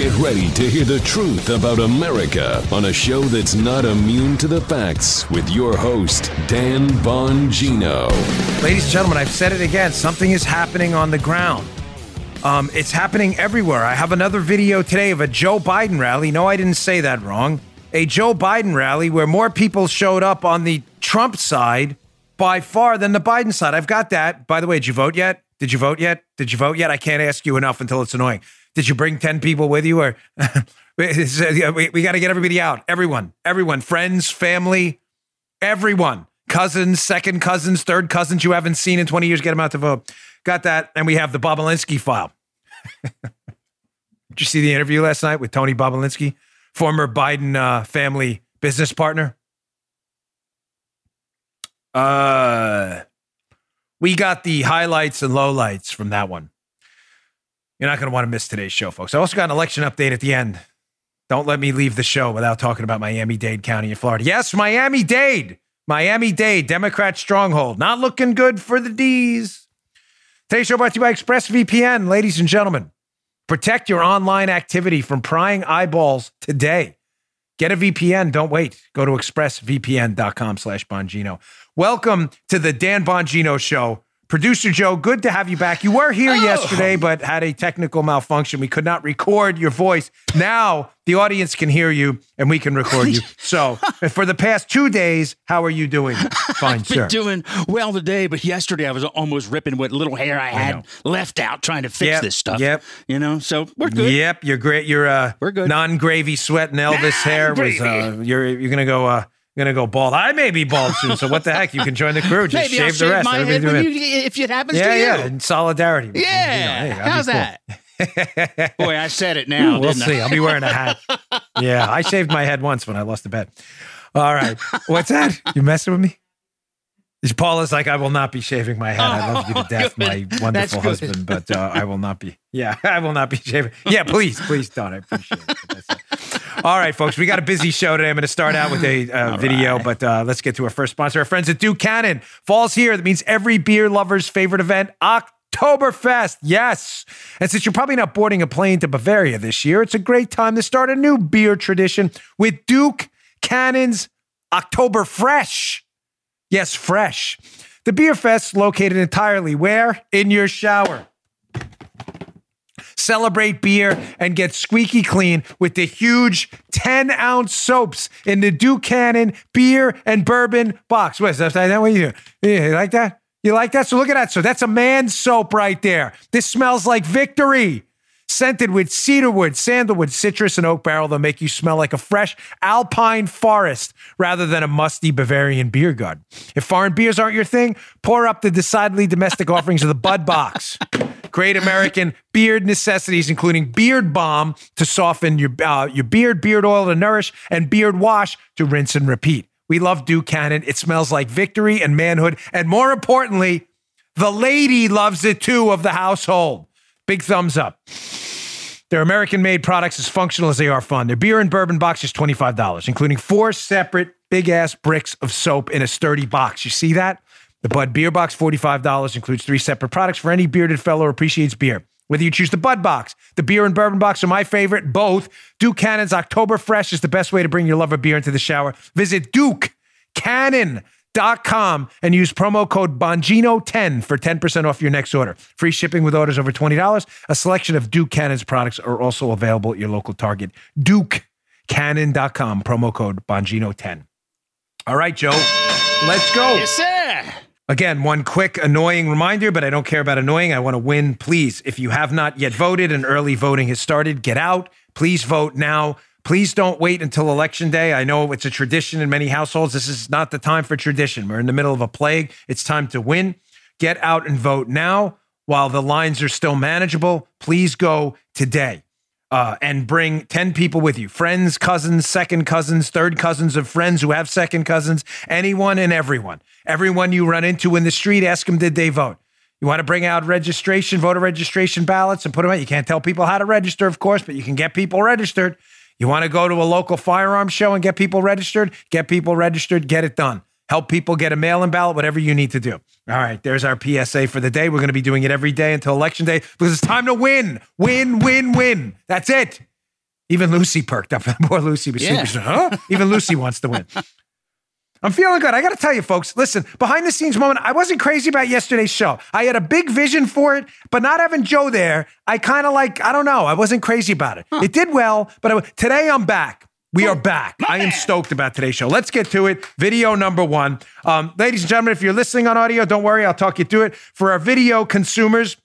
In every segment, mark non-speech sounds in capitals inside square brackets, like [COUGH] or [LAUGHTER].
Get ready to hear the truth about America on a show that's not immune to the facts with your host, Dan Bongino. Ladies and gentlemen, I've said it again. Something is happening on the ground. Um, it's happening everywhere. I have another video today of a Joe Biden rally. No, I didn't say that wrong. A Joe Biden rally where more people showed up on the Trump side by far than the Biden side. I've got that. By the way, did you vote yet? Did you vote yet? Did you vote yet? I can't ask you enough until it's annoying. Did you bring 10 people with you or [LAUGHS] we, we got to get everybody out. Everyone, everyone, friends, family, everyone, cousins, second cousins, third cousins you haven't seen in 20 years, get them out to vote. Got that. And we have the Bobulinski file. [LAUGHS] Did you see the interview last night with Tony Bobulinski, former Biden uh, family business partner? Uh, we got the highlights and lowlights from that one. You're not going to want to miss today's show, folks. I also got an election update at the end. Don't let me leave the show without talking about Miami Dade County in Florida. Yes, Miami Dade. Miami Dade, Democrat stronghold. Not looking good for the D's. Today's show brought to you by ExpressVPN, ladies and gentlemen. Protect your online activity from prying eyeballs today. Get a VPN. Don't wait. Go to expressvpn.com slash Bongino. Welcome to the Dan Bongino Show. Producer Joe, good to have you back. You were here oh. yesterday, but had a technical malfunction. We could not record your voice. Now the audience can hear you and we can record you. [LAUGHS] So, for the past two days, how are you doing? [LAUGHS] Fine, I've sir. doing well today, but yesterday I was almost ripping what little hair I had I left out trying to fix yep, this stuff. Yep. You know, so we're good. Yep. You're great. You're uh, we're good. Non gravy sweat and Elvis [LAUGHS] hair was. Uh, you're you're gonna go. Uh, gonna go bald. I may be bald soon, so what the heck? You can join the crew. [LAUGHS] Just Maybe shave I'll the rest. My head when you, if it happens yeah, to you. Yeah, in solidarity. Yeah, you know, hey, how's that? [LAUGHS] Boy, I said it now. we'll see. I? will be wearing a hat. [LAUGHS] Yeah, I shaved my head once when I lost a bet. All right, what's that? You messing with me? Paula's like, I will not be shaving my head. I love you to death, good. my wonderful husband, but uh, I will not be. Yeah, I will not be shaving. Yeah, please, please don't. I appreciate it. All right, folks, we got a busy show today. I'm going to start out with a uh, video, right. but uh, let's get to our first sponsor. Our friends at Duke Cannon. Falls here. That means every beer lover's favorite event, Oktoberfest. Yes. And since you're probably not boarding a plane to Bavaria this year, it's a great time to start a new beer tradition with Duke Cannon's October Fresh. Yes, fresh. The beer fest located entirely where? In your shower celebrate beer, and get squeaky clean with the huge 10 ounce soaps in the Duke Cannon beer and bourbon box. What's that? What you do? You like that? You like that? So look at that. So that's a man's soap right there. This smells like victory. Scented with cedarwood, sandalwood, citrus, and oak barrel, they'll make you smell like a fresh alpine forest rather than a musty Bavarian beer garden. If foreign beers aren't your thing, pour up the decidedly domestic [LAUGHS] offerings of the Bud Box. Great American beard necessities, including beard balm to soften your, uh, your beard, beard oil to nourish, and beard wash to rinse and repeat. We love Duke Cannon. It smells like victory and manhood. And more importantly, the lady loves it too of the household. Big thumbs up. Their American made products, as functional as they are fun. Their beer and bourbon box is $25, including four separate big ass bricks of soap in a sturdy box. You see that? The Bud Beer Box, $45, includes three separate products for any bearded fellow who appreciates beer. Whether you choose the Bud Box, the beer and bourbon box are my favorite, both. Duke Cannon's October Fresh is the best way to bring your love of beer into the shower. Visit DukeCannon.com and use promo code Bongino10 for 10% off your next order. Free shipping with orders over $20. A selection of Duke Cannon's products are also available at your local Target. DukeCannon.com, promo code Bongino10. All right, Joe, let's go. Yes, sir. Again, one quick annoying reminder, but I don't care about annoying. I want to win. Please, if you have not yet voted and early voting has started, get out. Please vote now. Please don't wait until election day. I know it's a tradition in many households. This is not the time for tradition. We're in the middle of a plague. It's time to win. Get out and vote now while the lines are still manageable. Please go today. uh, and bring 10 people with you friends, cousins, second cousins, third cousins of friends who have second cousins, anyone and everyone. Everyone you run into in the street, ask them, did they vote? You want to bring out registration, voter registration ballots and put them out. You can't tell people how to register, of course, but you can get people registered. You want to go to a local firearms show and get people registered? Get people registered, get it done. Help people get a mail in ballot, whatever you need to do. All right, there's our PSA for the day. We're going to be doing it every day until election day because it's time to win. Win, win, win. That's it. Even Lucy perked up. [LAUGHS] Poor Lucy was Yeah. super. Huh? Even Lucy wants to win. [LAUGHS] I'm feeling good. I got to tell you, folks, listen, behind the scenes moment, I wasn't crazy about yesterday's show. I had a big vision for it, but not having Joe there, I kind of like, I don't know, I wasn't crazy about it. It did well, but I, today I'm back. We are back. I am stoked about today's show. Let's get to it. Video number one. Um, ladies and gentlemen, if you're listening on audio, don't worry, I'll talk you through it. For our video consumers,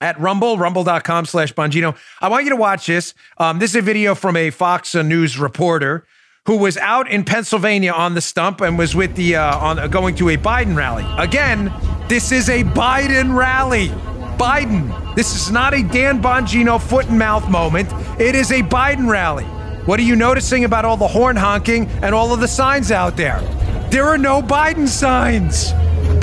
at Rumble, rumble.com slash Bongino. I want you to watch this. Um, this is a video from a Fox News reporter who was out in Pennsylvania on the stump and was with the uh, on uh, going to a Biden rally. Again, this is a Biden rally. Biden. This is not a Dan Bongino foot and mouth moment. It is a Biden rally. What are you noticing about all the horn honking and all of the signs out there? There are no Biden signs.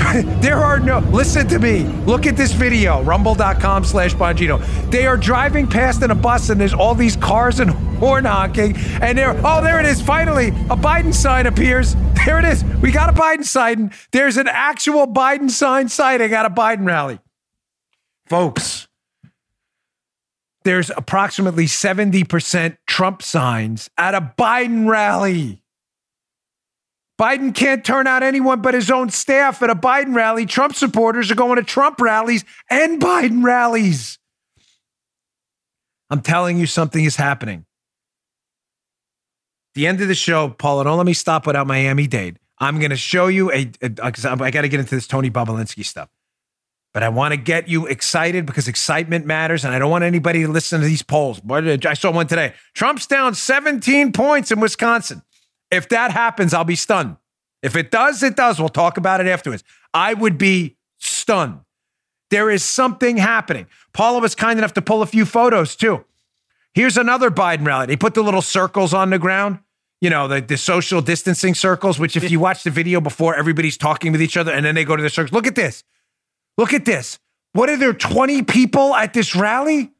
[LAUGHS] there are no listen to me. Look at this video rumble.com slash bongino. They are driving past in a bus and there's all these cars and [LAUGHS] horn honking and there oh there it is finally a biden sign appears. [LAUGHS] There it is we got a biden sign. There's an actual biden sign sighting at a biden rally. Folks there's approximately 70% trump signs at a biden rally Biden can't turn out anyone but his own staff at a Biden rally. Trump supporters are going to Trump rallies and Biden rallies. I'm telling you, something is happening. The end of the show, Paula, don't let me stop without Miami Dade. I'm going to show you a, a, 'cause I got to get into this Tony Bobulinski stuff. But I want to get you excited because excitement matters, and I don't want anybody to listen to these polls. I saw one today. Trump's down 17 points in Wisconsin. If that happens, I'll be stunned. If it does, it does. We'll talk about it afterwards. I would be stunned. There is something happening. Paula was kind enough to pull a few photos too. Here's another Biden rally. They put the little circles on the ground, you know, the, the social distancing circles, which if you watch the video before, everybody's talking with each other and then they go to the circles. Look at this. Look at this. What are there 20 people at this rally?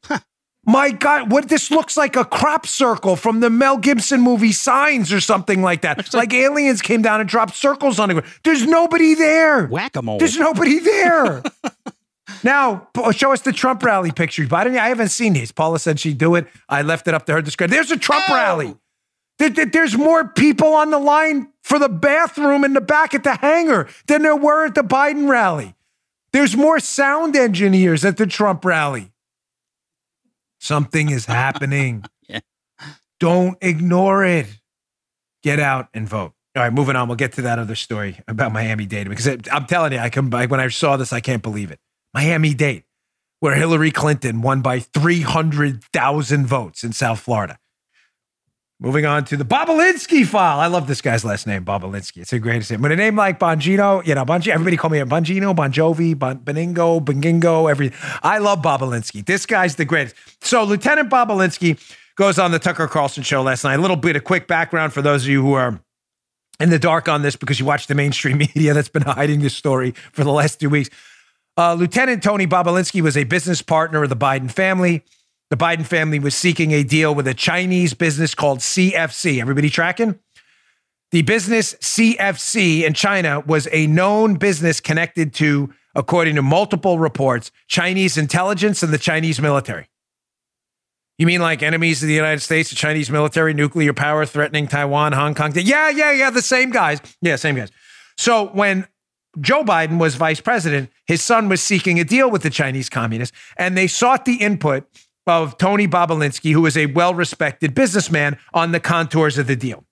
My God, what this looks like a crop circle from the Mel Gibson movie Signs or something like that. like, aliens came down and dropped circles on the ground. There's nobody there. Whack a mole. There's nobody there. [LAUGHS] now, uh, show us the Trump rally picture. But I, I haven't seen these. Paula said she'd do it. I left it up to her discretion. There's a Trump oh! rally. There- there- there's more people on the line for the bathroom in the back at the hangar than there were at the Biden rally. There's more sound engineers at the Trump rally. Something is happening. [LAUGHS] Yeah. Don't ignore it. Get out and vote. All right, moving on. We'll get to that other story about Miami Dade because it, I'm telling you, I can. When I saw this, I can't believe it. Miami Dade, where Hillary Clinton won by 300,000 votes in South Florida. Moving on to the Bobulinski file. I love this guy's last name, Bobulinski. It's the greatest name. But a name like Bongino, you know, Bongino, everybody call me a Bongino, Bon Jovi, bon, Beningo, Bengingo, every. I love Bobulinski. This guy's the greatest. So Lieutenant Bobulinski goes on the Tucker Carlson show last night. A little bit of quick background for those of you who are in the dark on this because you watch the mainstream [LAUGHS] media that's been hiding this story for the last two weeks. Uh, Lieutenant Tony Bobulinski was a business partner of the Biden family. The Biden family was seeking a deal with a Chinese business called CFC. Everybody tracking? The business CFC in China was a known business connected to, according to multiple reports, Chinese intelligence and the Chinese military. You mean like enemies of the United States, the Chinese military, nuclear power threatening Taiwan, Hong Kong? Yeah, yeah, yeah, the same guys. Yeah, same guys. So when Joe Biden was vice president, his son was seeking a deal with the Chinese communists, and they sought the input of Tony Bobulinski, who is a well respected businessman, on the contours of the deal.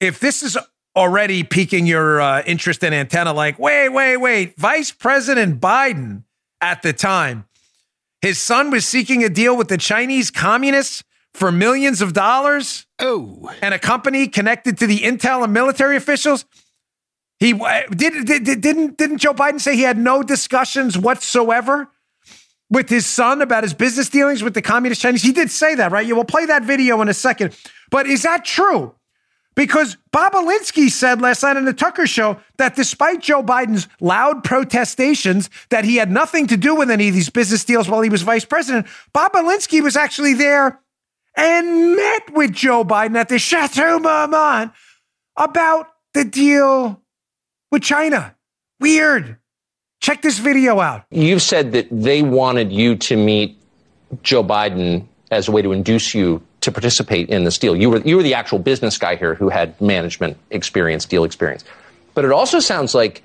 If this is already piquing your uh, interest and antenna, like, wait, wait, wait, Vice President Biden at the time, his son was seeking a deal with the Chinese communists for millions of dollars oh, and a company connected to the intel and military officials. He did, did, did- didn't didn't Joe Biden say he had no discussions whatsoever with his son about his business dealings with the communist Chinese? He did say that, right? Yeah, we'll play that video in a second. But is that true? Because Bobulinski said last night on the Tucker show that despite Joe Biden's loud protestations that he had nothing to do with any of these business deals while he was vice president, Bobulinski was actually there and met with Joe Biden at the Chateau Marmont about the deal with China. Weird. Check this video out. You've said that they wanted you to meet Joe Biden as a way to induce you to participate in this deal. You were you were the actual business guy here who had management experience, deal experience. But it also sounds like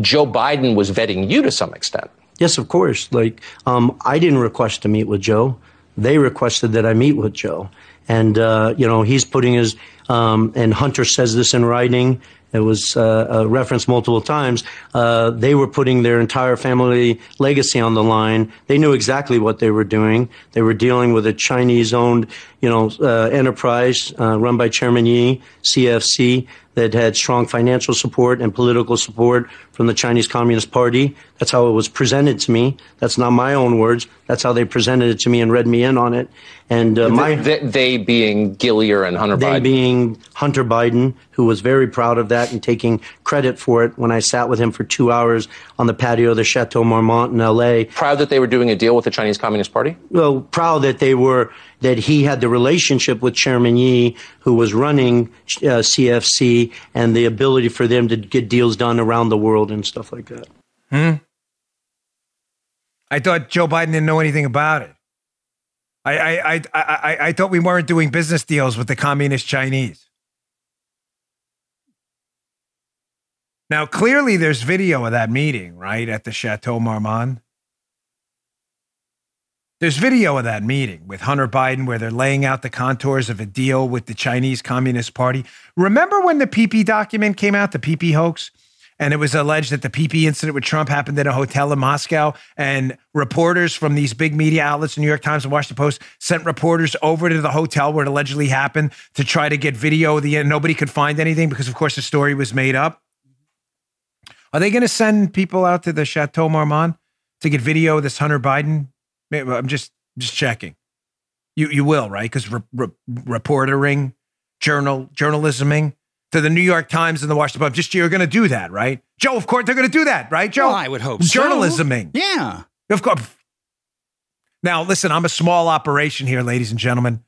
Joe Biden was vetting you to some extent. Yes, of course. Like um, I didn't request to meet with Joe. They requested that I meet with Joe, and uh, you know he's putting his um, and Hunter says this in writing. It was uh, referenced multiple times. Uh, they were putting their entire family legacy on the line. They knew exactly what they were doing. They were dealing with a Chinese-owned, you know, uh, enterprise uh, run by Chairman Yi, CFC, that had strong financial support and political support from the Chinese Communist Party. That's how it was presented to me. That's not my own words. That's how they presented it to me and read me in on it. And uh, my they, they being Gilliar and Hunter they Biden. being Hunter Biden, who was very proud of that and taking credit for it when I sat with him for two hours on the patio of the Chateau Marmont in L.A. proud that they were doing a deal with the Chinese Communist Party. Well, proud that they were that he had the relationship with Chairman Yi, who was running uh, CFC, and the ability for them to get deals done around the world and stuff like that. Hmm. I thought Joe Biden didn't know anything about it. I, I, I, I, I thought we weren't doing business deals with the communist Chinese. Now, clearly, there's video of that meeting, right, at the Chateau Marmont. There's video of that meeting with Hunter Biden where they're laying out the contours of a deal with the Chinese Communist Party. Remember when the PP document came out, the PP hoax? And it was alleged that the PP incident with Trump happened in a hotel in Moscow. And reporters from these big media outlets, the New York Times and Washington Post, sent reporters over to the hotel where it allegedly happened to try to get video of the end. Nobody could find anything because, of course, the story was made up. Are they going to send people out to the Chateau Marmont to get video of this Hunter Biden? I'm just just checking. You you will right because re- re- reportering, journal journalisming to the New York Times and the Washington Post. Just you're going to do that, right, Joe? Of course they're going to do that, right, Joe? Well, I would hope so. journalisming. Yeah. Of course. Now, listen, I'm a small operation here, ladies and gentlemen,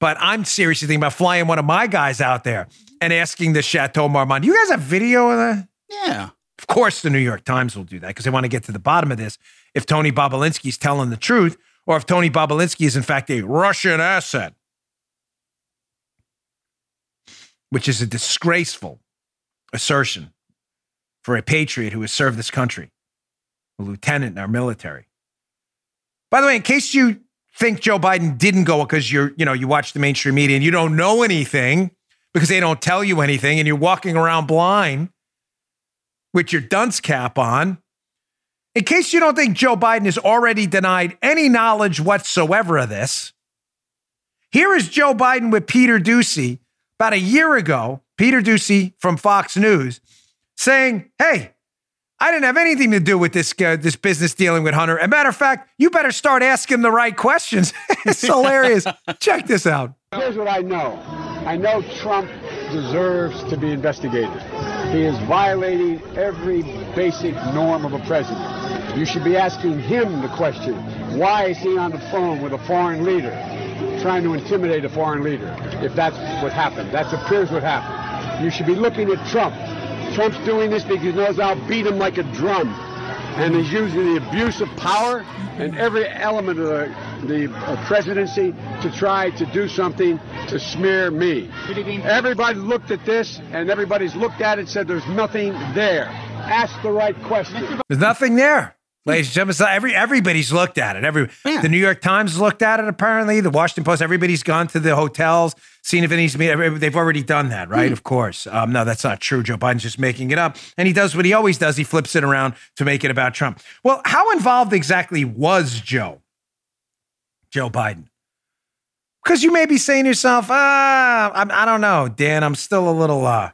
but I'm seriously thinking about flying one of my guys out there and asking the Chateau Marmont. Do you guys have video of that? Yeah. Of course, the New York Times will do that because they want to get to the bottom of this. If Tony Bobulinski's telling the truth, or if Tony Bobulinski is in fact a Russian asset, which is a disgraceful assertion for a patriot who has served this country, a lieutenant in our military. By the way, in case you think Joe Biden didn't go because you're, you know, you watch the mainstream media and you don't know anything because they don't tell you anything and you're walking around blind with your dunce cap on. In case you don't think Joe Biden has already denied any knowledge whatsoever of this, here is Joe Biden with Peter Doocy about a year ago, Peter Doocy from Fox News, saying, Hey, I didn't have anything to do with this, uh, this business dealing with Hunter. As a matter of fact, you better start asking the right questions. [LAUGHS] it's [LAUGHS] hilarious. Check this out. Here's what I know. I know Trump deserves to be investigated. He is violating every basic norm of a president. You should be asking him the question, why is he on the phone with a foreign leader, trying to intimidate a foreign leader, if that's what happened. That appears what happened. You should be looking at Trump. Trump's doing this because he knows I'll beat him like a drum. And he's using the abuse of power and every element of the, the uh, presidency to try to do something to smear me. Everybody looked at this and everybody's looked at it and said there's nothing there. Ask the right question. There's nothing there. Ladies and gentlemen, so every everybody's looked at it. Every Yeah. the New York Times looked at it. Apparently, the Washington Post. Everybody's gone to the hotels, seen if it needs to be. They've already done that, right? Of course. Um, no, that's not true. Joe Biden's just making it up, and he does what he always does. He flips it around to make it about Trump. Well, how involved exactly was Joe? Joe Biden. Because you may be saying to yourself, ah, I'm, I don't know, Dan. I'm still a little uh,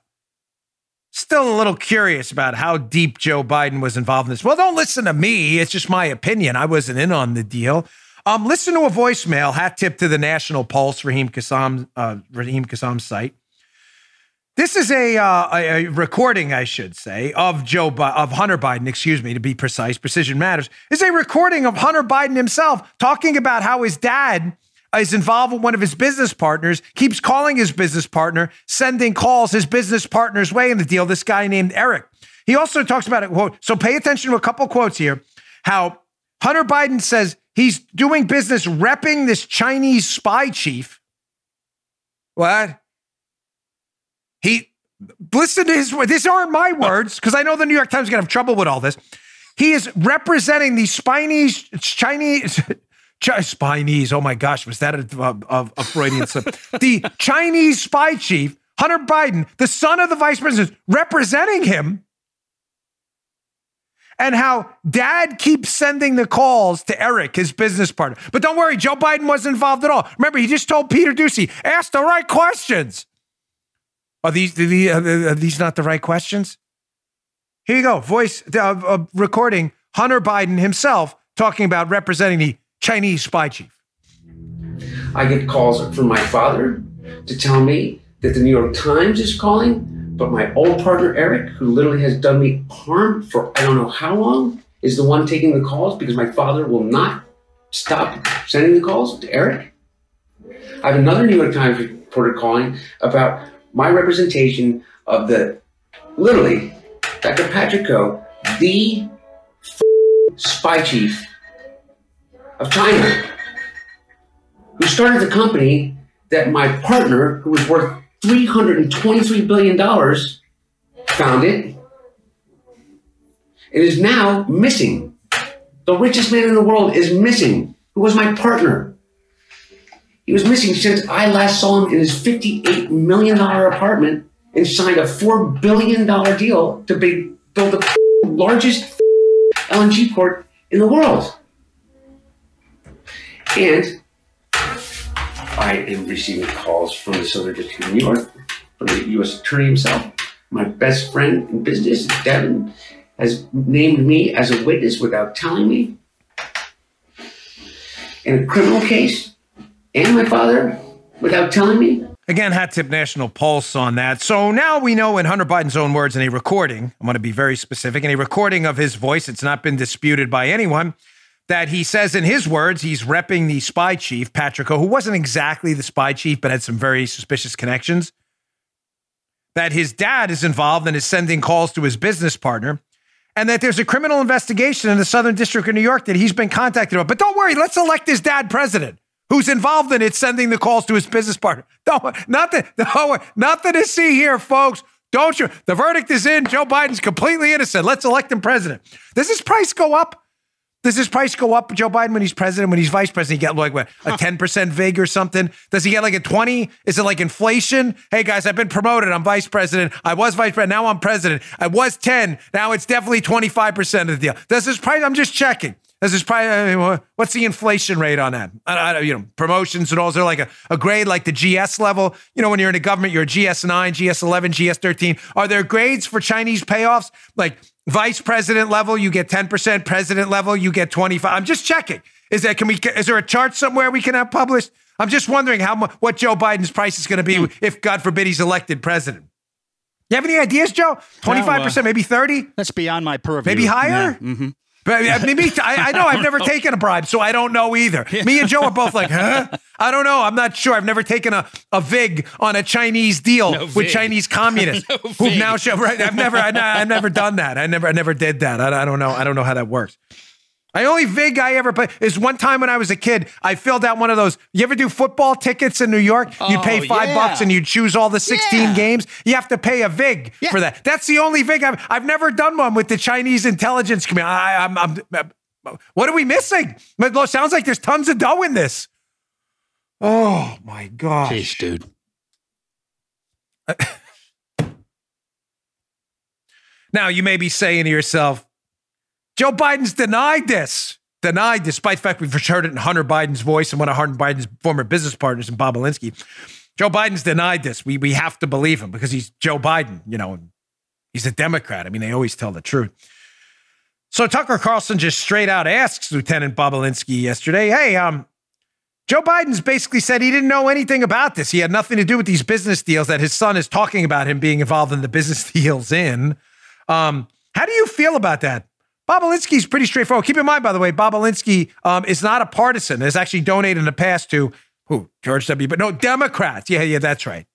still a little curious about how deep Joe Biden was involved in this. Well, don't listen to me. It's just my opinion. I wasn't in on the deal. Um, listen to a voicemail, hat tip to the National Pulse, Raheem Kassam, uh, Raheem Kassam's site. This is a, uh, a, recording, I should say, of Joe of Hunter Biden. Excuse me, to be precise, precision matters. Is a recording of Hunter Biden himself talking about how his dad is involved with one of his business partners, keeps calling his business partner, sending calls his business partner's way in the deal. This guy named Eric. He also talks about it. Quote, so pay attention to a couple quotes here. How Hunter Biden says he's doing business repping this Chinese spy chief. What? He listen to his words. These aren't my words because I know the New York Times is going to have trouble with all this. He is representing the Chinese [LAUGHS] Chinese Chinese. Oh my gosh, was that a, a, a Freudian slip? [LAUGHS] the Chinese spy chief, Hunter Biden, the son of the vice president, representing him, and how dad keeps sending the calls to Eric, his business partner. But don't worry, Joe Biden wasn't involved at all. Remember, he just told Peter Doocy, ask the right questions. Are these, are these not the right questions? Here you go, voice uh, uh, recording Hunter Biden himself talking about representing the Chinese spy chief. I get calls from my father to tell me that the New York Times is calling, but my old partner Eric, who literally has done me harm for I don't know how long, is the one taking the calls because my father will not stop sending the calls to Eric. I have another New York Times reporter calling about my representation of the literally Dr. Patrick Ho, the spy chief of China, who started the company that my partner, who was worth $323 billion, founded and is now missing. The richest man in the world is missing, who was my partner. He was missing since I last saw him in his $58 million apartment and signed a $4 billion deal to build the largest LNG port in the world. And I am receiving calls from the Southern District of New York, from the U.S. Attorney himself. My best friend in business, Devin, has named me as a witness without telling me in a criminal case, and my father without telling me. Again, hat tip national pulse on that. So now we know in Hunter Biden's own words in a recording, I'm going to be very specific, in a recording of his voice, it's not been disputed by anyone that he says in his words he's repping the spy chief, Patrick Ho, who wasn't exactly the spy chief, but had some very suspicious connections. That his dad is involved and is sending calls to his business partner, and that there's a criminal investigation in the Southern District of New York that he's been contacted about. But don't worry, let's elect his dad president. Who's involved in it, sending the calls to his business partner? No, nothing, no, nothing to see here, folks. Don't you? The verdict is in. Joe Biden's completely innocent. Let's elect him president. Does his price go up? Does his price go up, Joe Biden, when he's president? When he's vice president, he get like what, a 10% VIG or something? Does he get like a 20? Is it like inflation? Hey guys, I've been promoted. I'm vice president. I was vice president. Now I'm president. I was 10. Now it's definitely 25% of the deal. Does his price? I'm just checking. Does his price? I mean, what's the inflation rate on that? I, I, you know, promotions and all. Is there like a, a grade like the GS level? You know, when you're in a government, you're a GS 9, GS 11, GS 13. Are there grades for Chinese payoffs? Like Vice president level, you get 10%. President level, you get 25. I'm just checking. Is that can we is there a chart somewhere we can have published? I'm just wondering how much what Joe Biden's price is going to be mm. if God forbid he's elected president. You have any ideas, Joe? 25%, uh, maybe 30? That's beyond my purview. Maybe higher? Yeah. Mm-hmm. But maybe I, I know I've never [LAUGHS] taken a bribe, so I don't know either. Me and Joe are both like, huh? I don't know. I'm not sure. I've never taken a, a vig on a Chinese deal no with Chinese communists [LAUGHS] no who've now show, right. I've never I, have never done that. I never I never did that. I, I don't know. I don't know how that works. I only vig I ever put is one time when I was a kid. I filled out one of those. You ever do football tickets in New York? Oh, you pay five yeah. bucks and you choose all the sixteen yeah. games. You have to pay a vig yeah. for that. That's the only vig I've. I've never done one with the Chinese intelligence community. I, I'm, I'm, I'm, what are we missing? It sounds like there's tons of dough in this. Oh my gosh, Jeez, dude. [LAUGHS] now you may be saying to yourself, Joe Biden's denied this. Denied, despite the fact we've heard it in Hunter Biden's voice and one of Hunter Biden's former business partners, in Bobulinski. Joe Biden's denied this. We we have to believe him because he's Joe Biden, you know. He's a Democrat. I mean, they always tell the truth. So Tucker Carlson just straight out asks Lieutenant Bobulinski yesterday, hey, um, Joe Biden's basically said he didn't know anything about this. He had nothing to do with these business deals that his son is talking about him being involved in the business [LAUGHS] deals in. Um, how do you feel about that? Bobulinski's pretty straightforward. Keep in mind, by the way, Bobulinski um, is not a partisan. Has actually donated in the past to who? George W. But no, Democrats. Yeah, yeah, that's right.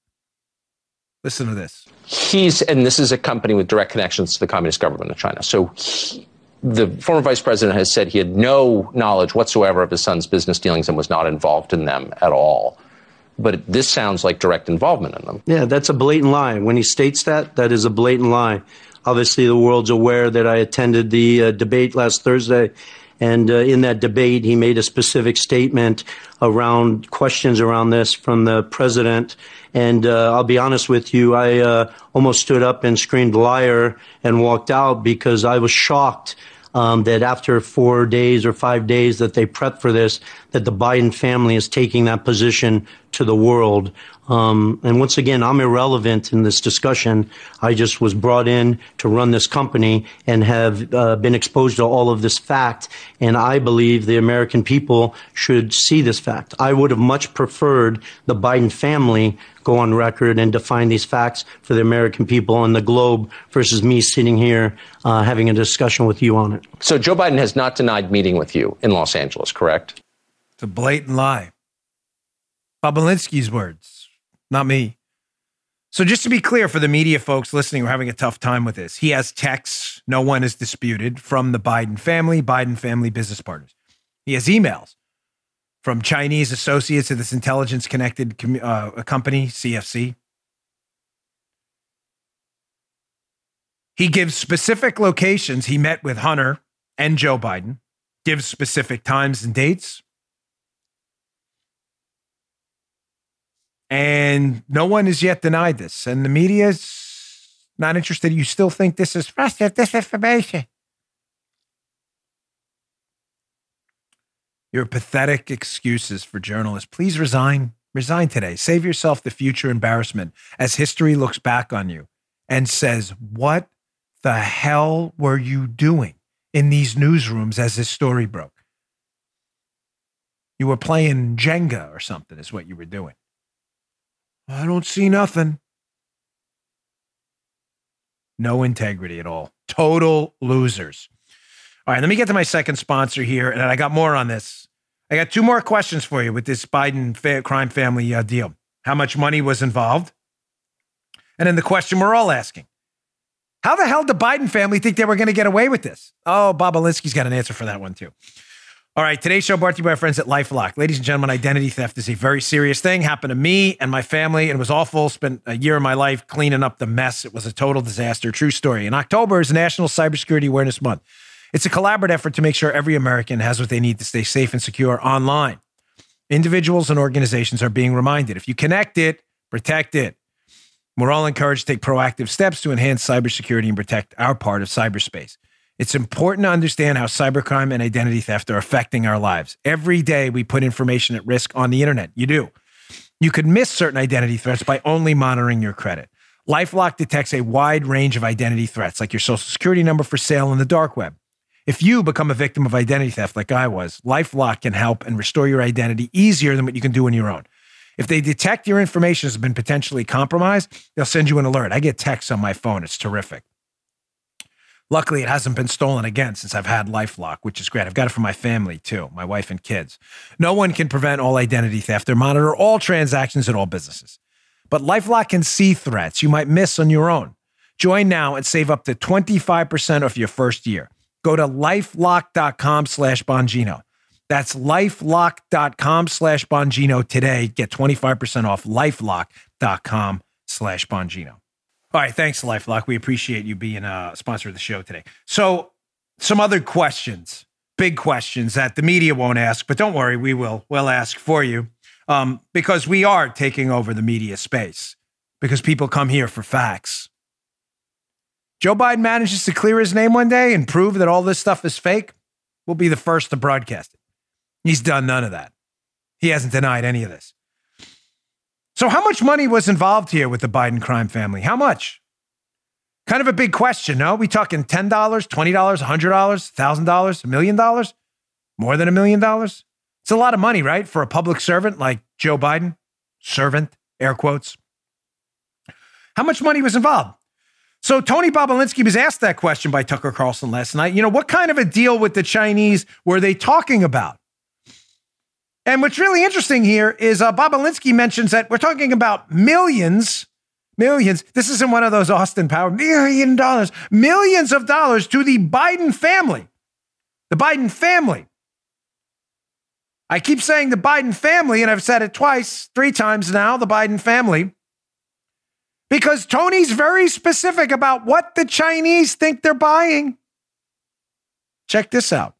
Listen to this. He's, and this is a company with direct connections to the Communist government of China. So he, the former vice president has said he had no knowledge whatsoever of his son's business dealings and was not involved in them at all. But this sounds like direct involvement in them. Yeah, that's a blatant lie. When he states that, that is a blatant lie. Obviously, the world's aware that I attended the uh, debate last Thursday. And uh, in that debate, he made a specific statement around questions around this from the president. And uh, I'll be honest with you, I uh, almost stood up and screamed liar and walked out because I was shocked um, that after four days or five days that they prepped for this, that the Biden family is taking that position to the world. Um, and once again, I'm irrelevant in this discussion. I just was brought in to run this company and have uh, been exposed to all of this fact. And I believe the American people should see this fact. I would have much preferred the Biden family go on record and define these facts for the American people and the globe versus me sitting here uh, having a discussion with you on it. So Joe Biden has not denied meeting with you in Los Angeles, correct? It's a blatant lie. Bobulinski's words, not me. So just to be clear for the media folks listening, we're having a tough time with this. He has texts, no one has disputed, from the Biden family, Biden family business partners. He has emails from Chinese associates of this intelligence connected uh, company, CFC. He gives specific locations he met with Hunter and Joe Biden, gives specific times and dates. And no one has yet denied this. And the media is not interested. You still think this is disinformation. Your pathetic excuses for journalists. Please resign. Resign today. Save yourself the future embarrassment as history looks back on you and says, What the hell were you doing in these newsrooms as this story broke? You were playing Jenga or something, is what you were doing. I don't see nothing. No integrity at all. Total losers. All right, let me get to my second sponsor here, and I got more on this. I got two more questions for you with this Biden fa- crime family uh, deal. How much money was involved? And then the question we're all asking How the hell did the Biden family think they were going to get away with this? Oh, Bobulinski's got an answer for that one, too. All right, today's show brought to you by our friends at LifeLock. Ladies and gentlemen, identity theft is a very serious thing. Happened to me and my family, and it was awful. Spent a year of my life cleaning up the mess. It was a total disaster. True story. In October is National Cybersecurity Awareness Month. It's a collaborative effort to make sure every American has what they need to stay safe and secure online. Individuals and organizations are being reminded if you connect it, protect it. We're all encouraged to take proactive steps to enhance cybersecurity and protect our part of cyberspace. It's important to understand how cybercrime and identity theft are affecting our lives. Every day we put information at risk on the internet. You do. You could miss certain identity threats by only monitoring your credit. Lifelock detects a wide range of identity threats, like your social security number for sale in the dark web. If you become a victim of identity theft, like I was, Lifelock can help and restore your identity easier than what you can do on your own. If they detect your information has been potentially compromised, they'll send you an alert. I get texts on my phone. It's terrific. Luckily, it hasn't been stolen again since I've had Lifelock, which is great. I've got it for my family too, my wife and kids. No one can prevent all identity theft or monitor all transactions at all businesses. But Lifelock can see threats you might miss on your own. Join now and save up to 25% off your first year. Go to lifelock.com slash Bongino. That's lifelock.com slash Bongino today. Get 25% off lifelock.com slash Bongino. All right, thanks, LifeLock. We appreciate you being a sponsor of the show today. So, some other questions, big questions that the media won't ask, but don't worry, we will. We'll ask for you um, because we are taking over the media space because people come here for facts. Joe Biden manages to clear his name one day and prove that all this stuff is fake. We'll be the first to broadcast it. He's done none of that. He hasn't denied any of this. So, how much money was involved here with the Biden crime family? How much? Kind of a big question, no? We talking $10, $20, $100, $1,000, a million dollars? More than a million dollars? It's a lot of money, right? For a public servant like Joe Biden. Servant, air quotes. How much money was involved? So Tony Bobulinski was asked that question by Tucker Carlson last night. You know, what kind of a deal with the Chinese were they talking about? And what's really interesting here is uh, Bobulinski mentions that we're talking about millions, millions. This isn't one of those Austin Power million dollars, millions of dollars to the Biden family. The Biden family. I keep saying the Biden family, and I've said it twice, three times now, the Biden family, because Tony's very specific about what the Chinese think they're buying. Check this out.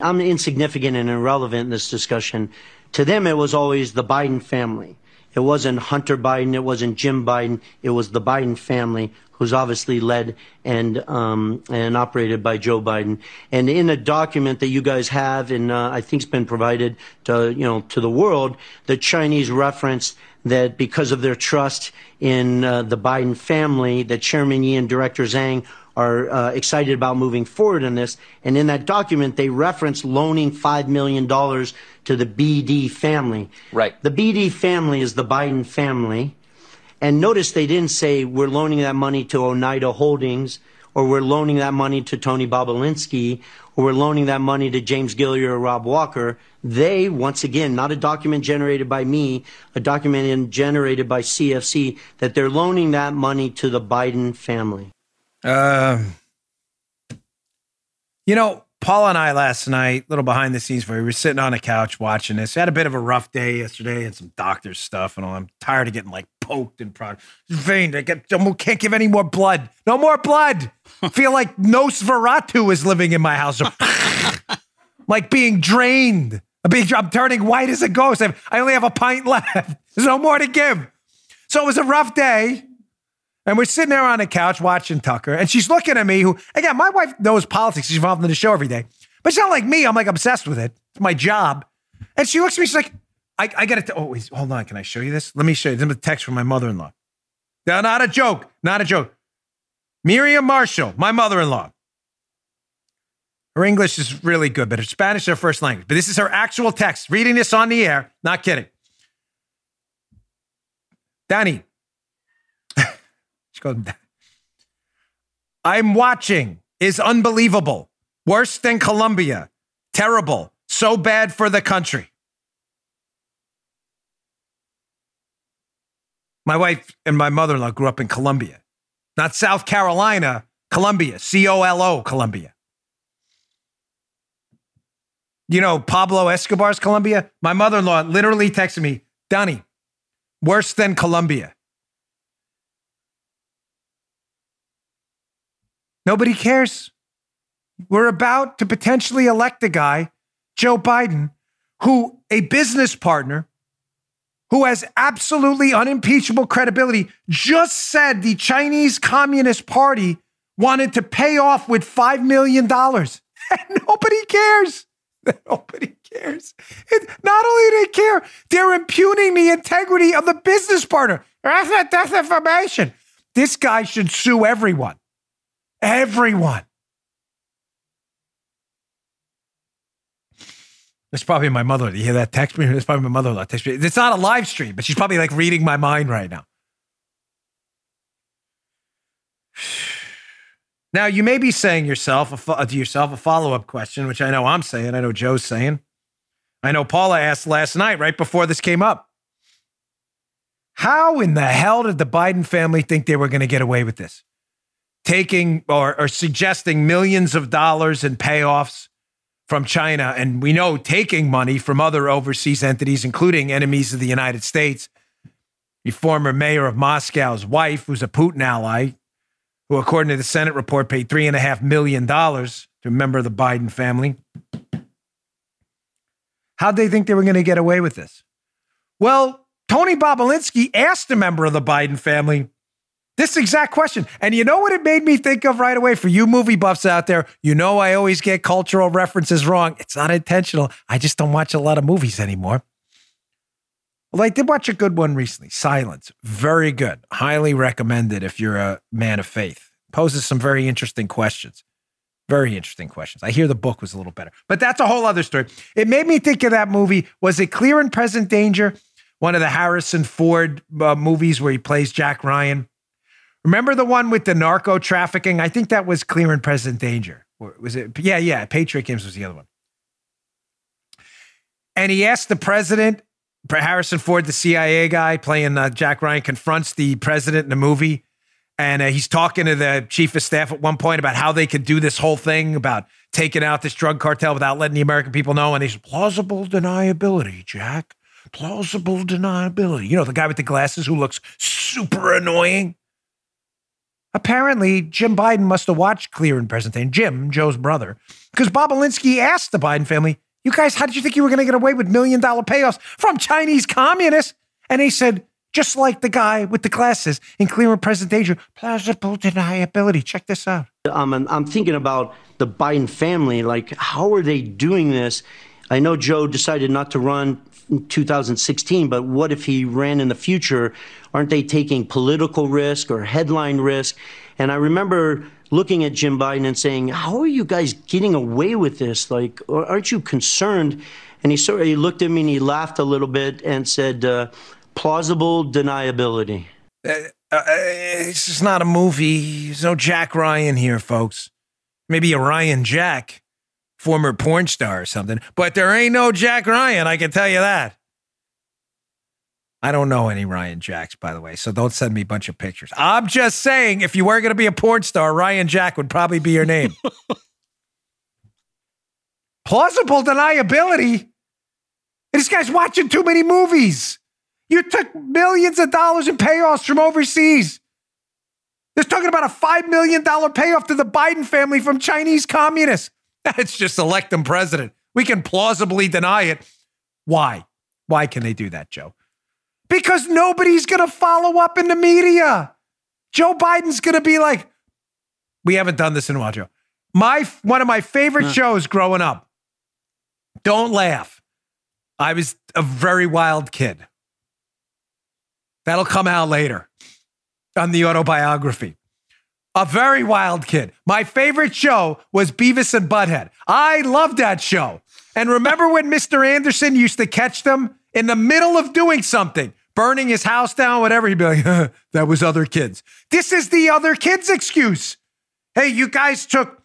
I'm insignificant and irrelevant in this discussion. To them, it was always the Biden family. It wasn't Hunter Biden. It wasn't Jim Biden. It was the Biden family, who's obviously led and um, and operated by Joe Biden. And in a document that you guys have, and uh, I think's been provided to you know to the world, the Chinese reference that because of their trust in uh, the Biden family, that Chairman Yi and Director Zhang are uh, excited about moving forward in this. And in that document, they reference loaning $5 million to the BD family. Right. The BD family is the Biden family. And notice they didn't say we're loaning that money to Oneida Holdings or we're loaning that money to Tony Bobulinski or we're loaning that money to James Gilliar or Rob Walker. They, once again, not a document generated by me, a document generated by CFC, that they're loaning that money to the Biden family. Uh, you know, Paul and I last night, little behind the scenes, where we were sitting on a couch watching this. We had a bit of a rough day yesterday and some doctor's stuff and all. I'm tired of getting like poked and prodded. Vein, I get, I can't give any more blood. No more blood. [LAUGHS] Feel like Nosferatu is living in my house. [LAUGHS] like being drained. I'm, being, I'm turning white as a ghost. I only have a pint left. [LAUGHS] There's no more to give. So it was a rough day. And we're sitting there on the couch watching Tucker, and she's looking at me. Who again, my wife knows politics. She's involved in the show every day, but she's not like me. I'm like obsessed with it. It's my job. And she looks at me. She's like, "I, I got to. Oh, wait, hold on. Can I show you this? Let me show you. This is a text from my mother-in-law. No, not a joke. Not a joke. Miriam Marshall, my mother-in-law. Her English is really good, but her Spanish is her first language. But this is her actual text. Reading this on the air. Not kidding. Danny, she goes, I'm watching is unbelievable. Worse than Colombia. Terrible. So bad for the country. My wife and my mother in law grew up in Colombia, not South Carolina, Colombia, C O L O, Colombia. You know, Pablo Escobar's Colombia? My mother in law literally texted me, Donnie, worse than Colombia. Nobody cares. We're about to potentially elect a guy, Joe Biden, who a business partner who has absolutely unimpeachable credibility just said the Chinese Communist Party wanted to pay off with $5 million. [LAUGHS] Nobody cares. [LAUGHS] Nobody cares. Not only do they care, they're impugning the integrity of the business partner. That's not disinformation. This guy should sue everyone. Everyone. It's probably my mother. You hear that text me? It's probably my mother text me. It's not a live stream, but she's probably like reading my mind right now. [SIGHS] Now you may be saying yourself uh, to yourself a follow up question, which I know I'm saying. I know Joe's saying. I know Paula asked last night, right before this came up. How in the hell did the Biden family think they were going to get away with this? Taking or, or suggesting millions of dollars in payoffs from China, and we know taking money from other overseas entities, including enemies of the United States. The former mayor of Moscow's wife, who's a Putin ally, who, according to the Senate report, paid three and a half million dollars to a member of the Biden family. How'd they think they were going to get away with this? Well, Tony Bobulinski asked a member of the Biden family, this exact question. And you know what it made me think of right away for you movie buffs out there? You know, I always get cultural references wrong. It's not intentional. I just don't watch a lot of movies anymore. Well, I did watch a good one recently Silence. Very good. Highly recommended if you're a man of faith. Poses some very interesting questions. Very interesting questions. I hear the book was a little better, but that's a whole other story. It made me think of that movie. Was it Clear and Present Danger? One of the Harrison Ford uh, movies where he plays Jack Ryan. Remember the one with the narco trafficking? I think that was Clear and Present Danger. Was it? Yeah, yeah. Patriot Games was the other one. And he asked the president, Harrison Ford, the CIA guy playing uh, Jack Ryan, confronts the president in the movie. And uh, he's talking to the chief of staff at one point about how they could do this whole thing about taking out this drug cartel without letting the American people know. And he's plausible deniability, Jack. Plausible deniability. You know, the guy with the glasses who looks super annoying. Apparently, Jim Biden must have watched Clear and Present Danger, Jim, Joe's brother, because Bobulinski asked the Biden family, You guys, how did you think you were going to get away with million dollar payoffs from Chinese communists? And they said, just like the guy with the glasses in Clear and Present Danger, plausible deniability. Check this out. I'm, thinking about the Biden family. Like, how are they doing this? I know Joe decided not to run 2016, but what if he ran in the future? Aren't they taking political risk or headline risk? And I remember looking at Jim Biden and saying, "How are you guys getting away with this? Like, aren't you concerned?" And he sort of he looked at me and he laughed a little bit and said, uh, "Plausible deniability." Uh, uh, it's just not a movie. There's no Jack Ryan here, folks. Maybe a Ryan Jack former porn star or something. But there ain't no Jack Ryan, I can tell you that. I don't know any Ryan Jacks, by the way, so don't send me a bunch of pictures. I'm just saying, if you were going to be a porn star, Ryan Jack would probably be your name. [LAUGHS] Plausible deniability. This guy's watching too many movies. You took millions of dollars in payoffs from overseas. They're talking about a $5 million payoff to the Biden family from Chinese communists. It's just elect them president. We can plausibly deny it. Why? Why can they do that, Joe? Because nobody's going to follow up in the media. Joe Biden's going to be like, we haven't done this in a while, Joe. My one of my favorite huh. shows growing up. Don't laugh. I was a very wild kid. That'll come out later on the autobiography a very wild kid. My favorite show was Beavis and Butthead. I loved that show. And remember when Mr. Anderson used to catch them in the middle of doing something, burning his house down, whatever? He'd be like, [LAUGHS] that was other kids. This is the other kids' excuse. Hey, you guys took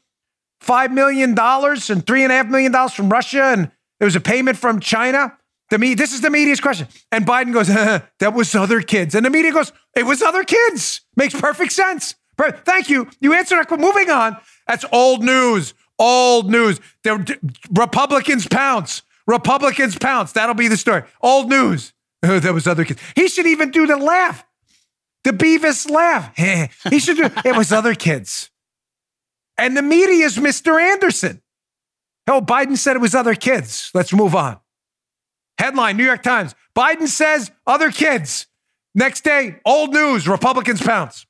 $5 million and $3.5 million from Russia, and there was a payment from China. The me, this is the media's question. And Biden goes, [LAUGHS] that was other kids. And the media goes, it was other kids. Makes perfect sense. Thank you. You answered. That moving on. That's old news. Old news. The Republicans pounce. Republicans pounce. That'll be the story. Old news. [LAUGHS] Oh, that was other kids. He should even do the laugh. The Beavis laugh. [LAUGHS] he should do it was other kids. And the media is Mr. Anderson. Hell, Biden said it was other kids. Let's move on. Headline New York Times Biden says other kids. Next day, old news, Republicans pounce.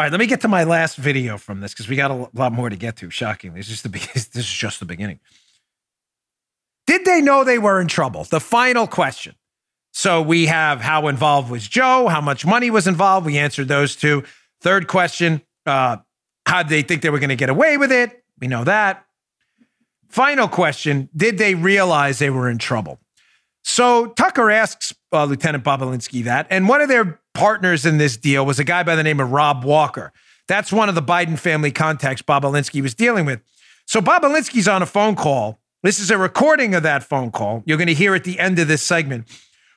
All right, let me get to my last video from this because we got a lot more to get to. Shockingly, this is the [LAUGHS] this is just the beginning. Did they know they were in trouble? The final question. So we have how involved was Joe? How much money was involved? We answered those two. Third question: uh, How did they think they were going to get away with it? We know that. Final question: Did they realize they were in trouble? So Tucker asks uh, Lieutenant Bobulinski that, and one of their partners in this deal was a guy by the name of Rob Walker. That's one of the Biden family contacts Bobulinski was dealing with. So Bobulinski's on a phone call. This is a recording of that phone call. You're going to hear at the end of this segment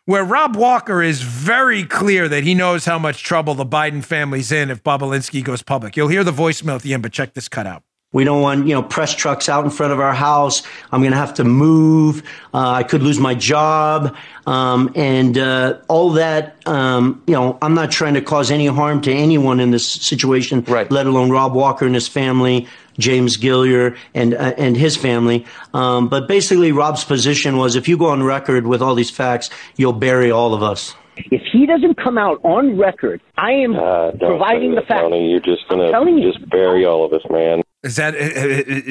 where Rob Walker is very clear that he knows how much trouble the Biden family's in if Bobulinski goes public. You'll hear the voicemail at the end, but check this cut out. We don't want, you know, press trucks out in front of our house. I'm going to have to move. Uh, I could lose my job. Um, and uh, all that, um, you know, I'm not trying to cause any harm to anyone in this situation, right. let alone Rob Walker and his family, James Gilliar and uh, and his family. Um, but basically, Rob's position was if you go on record with all these facts, you'll bury all of us. If he doesn't come out on record, I am uh, providing the facts. Tony, you're just going to just bury all of us, man. Is that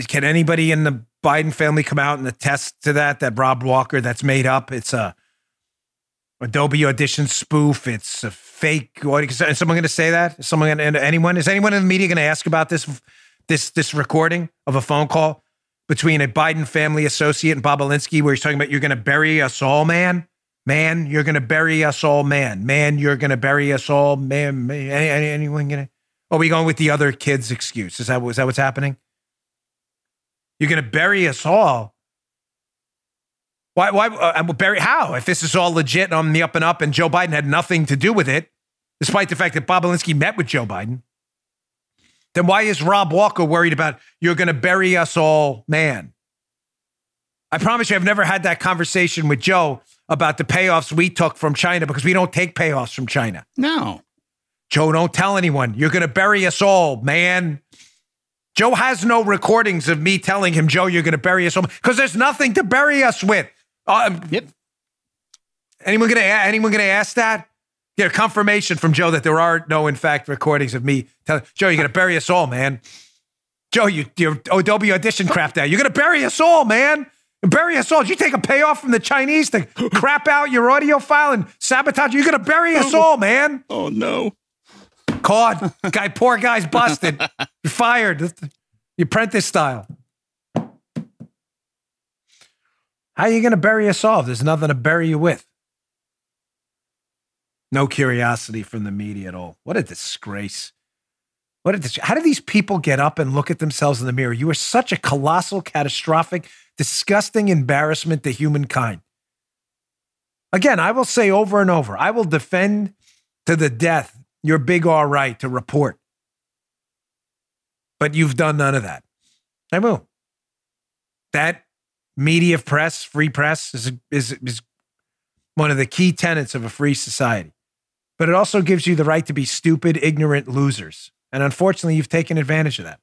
can anybody in the Biden family come out and attest to that? That Rob Walker, that's made up. It's a Adobe Audition spoof. It's a fake. Is someone going to say that? Is someone gonna, anyone? Is anyone in the media going to ask about this this this recording of a phone call between a Biden family associate and Bobulinski, where he's talking about you're going to bury us all, man, man, you're going to bury us all, man, man, you're going to bury us all, man. man. Any, any, anyone going to? Are we going with the other kid's excuse? Is that is that what's happening? You're going to bury us all. Why? Why? Uh, bury how? If this is all legit on the up and up, and Joe Biden had nothing to do with it, despite the fact that Bobulinski met with Joe Biden, then why is Rob Walker worried about you're going to bury us all, man? I promise you, I've never had that conversation with Joe about the payoffs we took from China because we don't take payoffs from China. No. Joe, don't tell anyone. You're going to bury us all, man. Joe has no recordings of me telling him, Joe, you're going to bury us all because there's nothing to bury us with. Uh, yep. Anyone gonna anyone gonna ask that? Get a confirmation from Joe that there are no, in fact, recordings of me telling Joe, you're gonna bury us all, man. Joe, you your Adobe audition crap out. You're gonna bury us all, man. Bury us all. Did you take a payoff from the Chinese to crap out your audio file and sabotage? You're gonna bury us oh. all, man. Oh no. Caught. Guy, poor guy's busted. [LAUGHS] You're fired. The apprentice style. How are you going to bury us all? There's nothing to bury you with. No curiosity from the media at all. What a disgrace. What a dis- How do these people get up and look at themselves in the mirror? You are such a colossal, catastrophic, disgusting embarrassment to humankind. Again, I will say over and over, I will defend to the death your big R right to report. But you've done none of that. I will. That media press, free press, is, is, is one of the key tenets of a free society. But it also gives you the right to be stupid, ignorant losers. And unfortunately, you've taken advantage of that.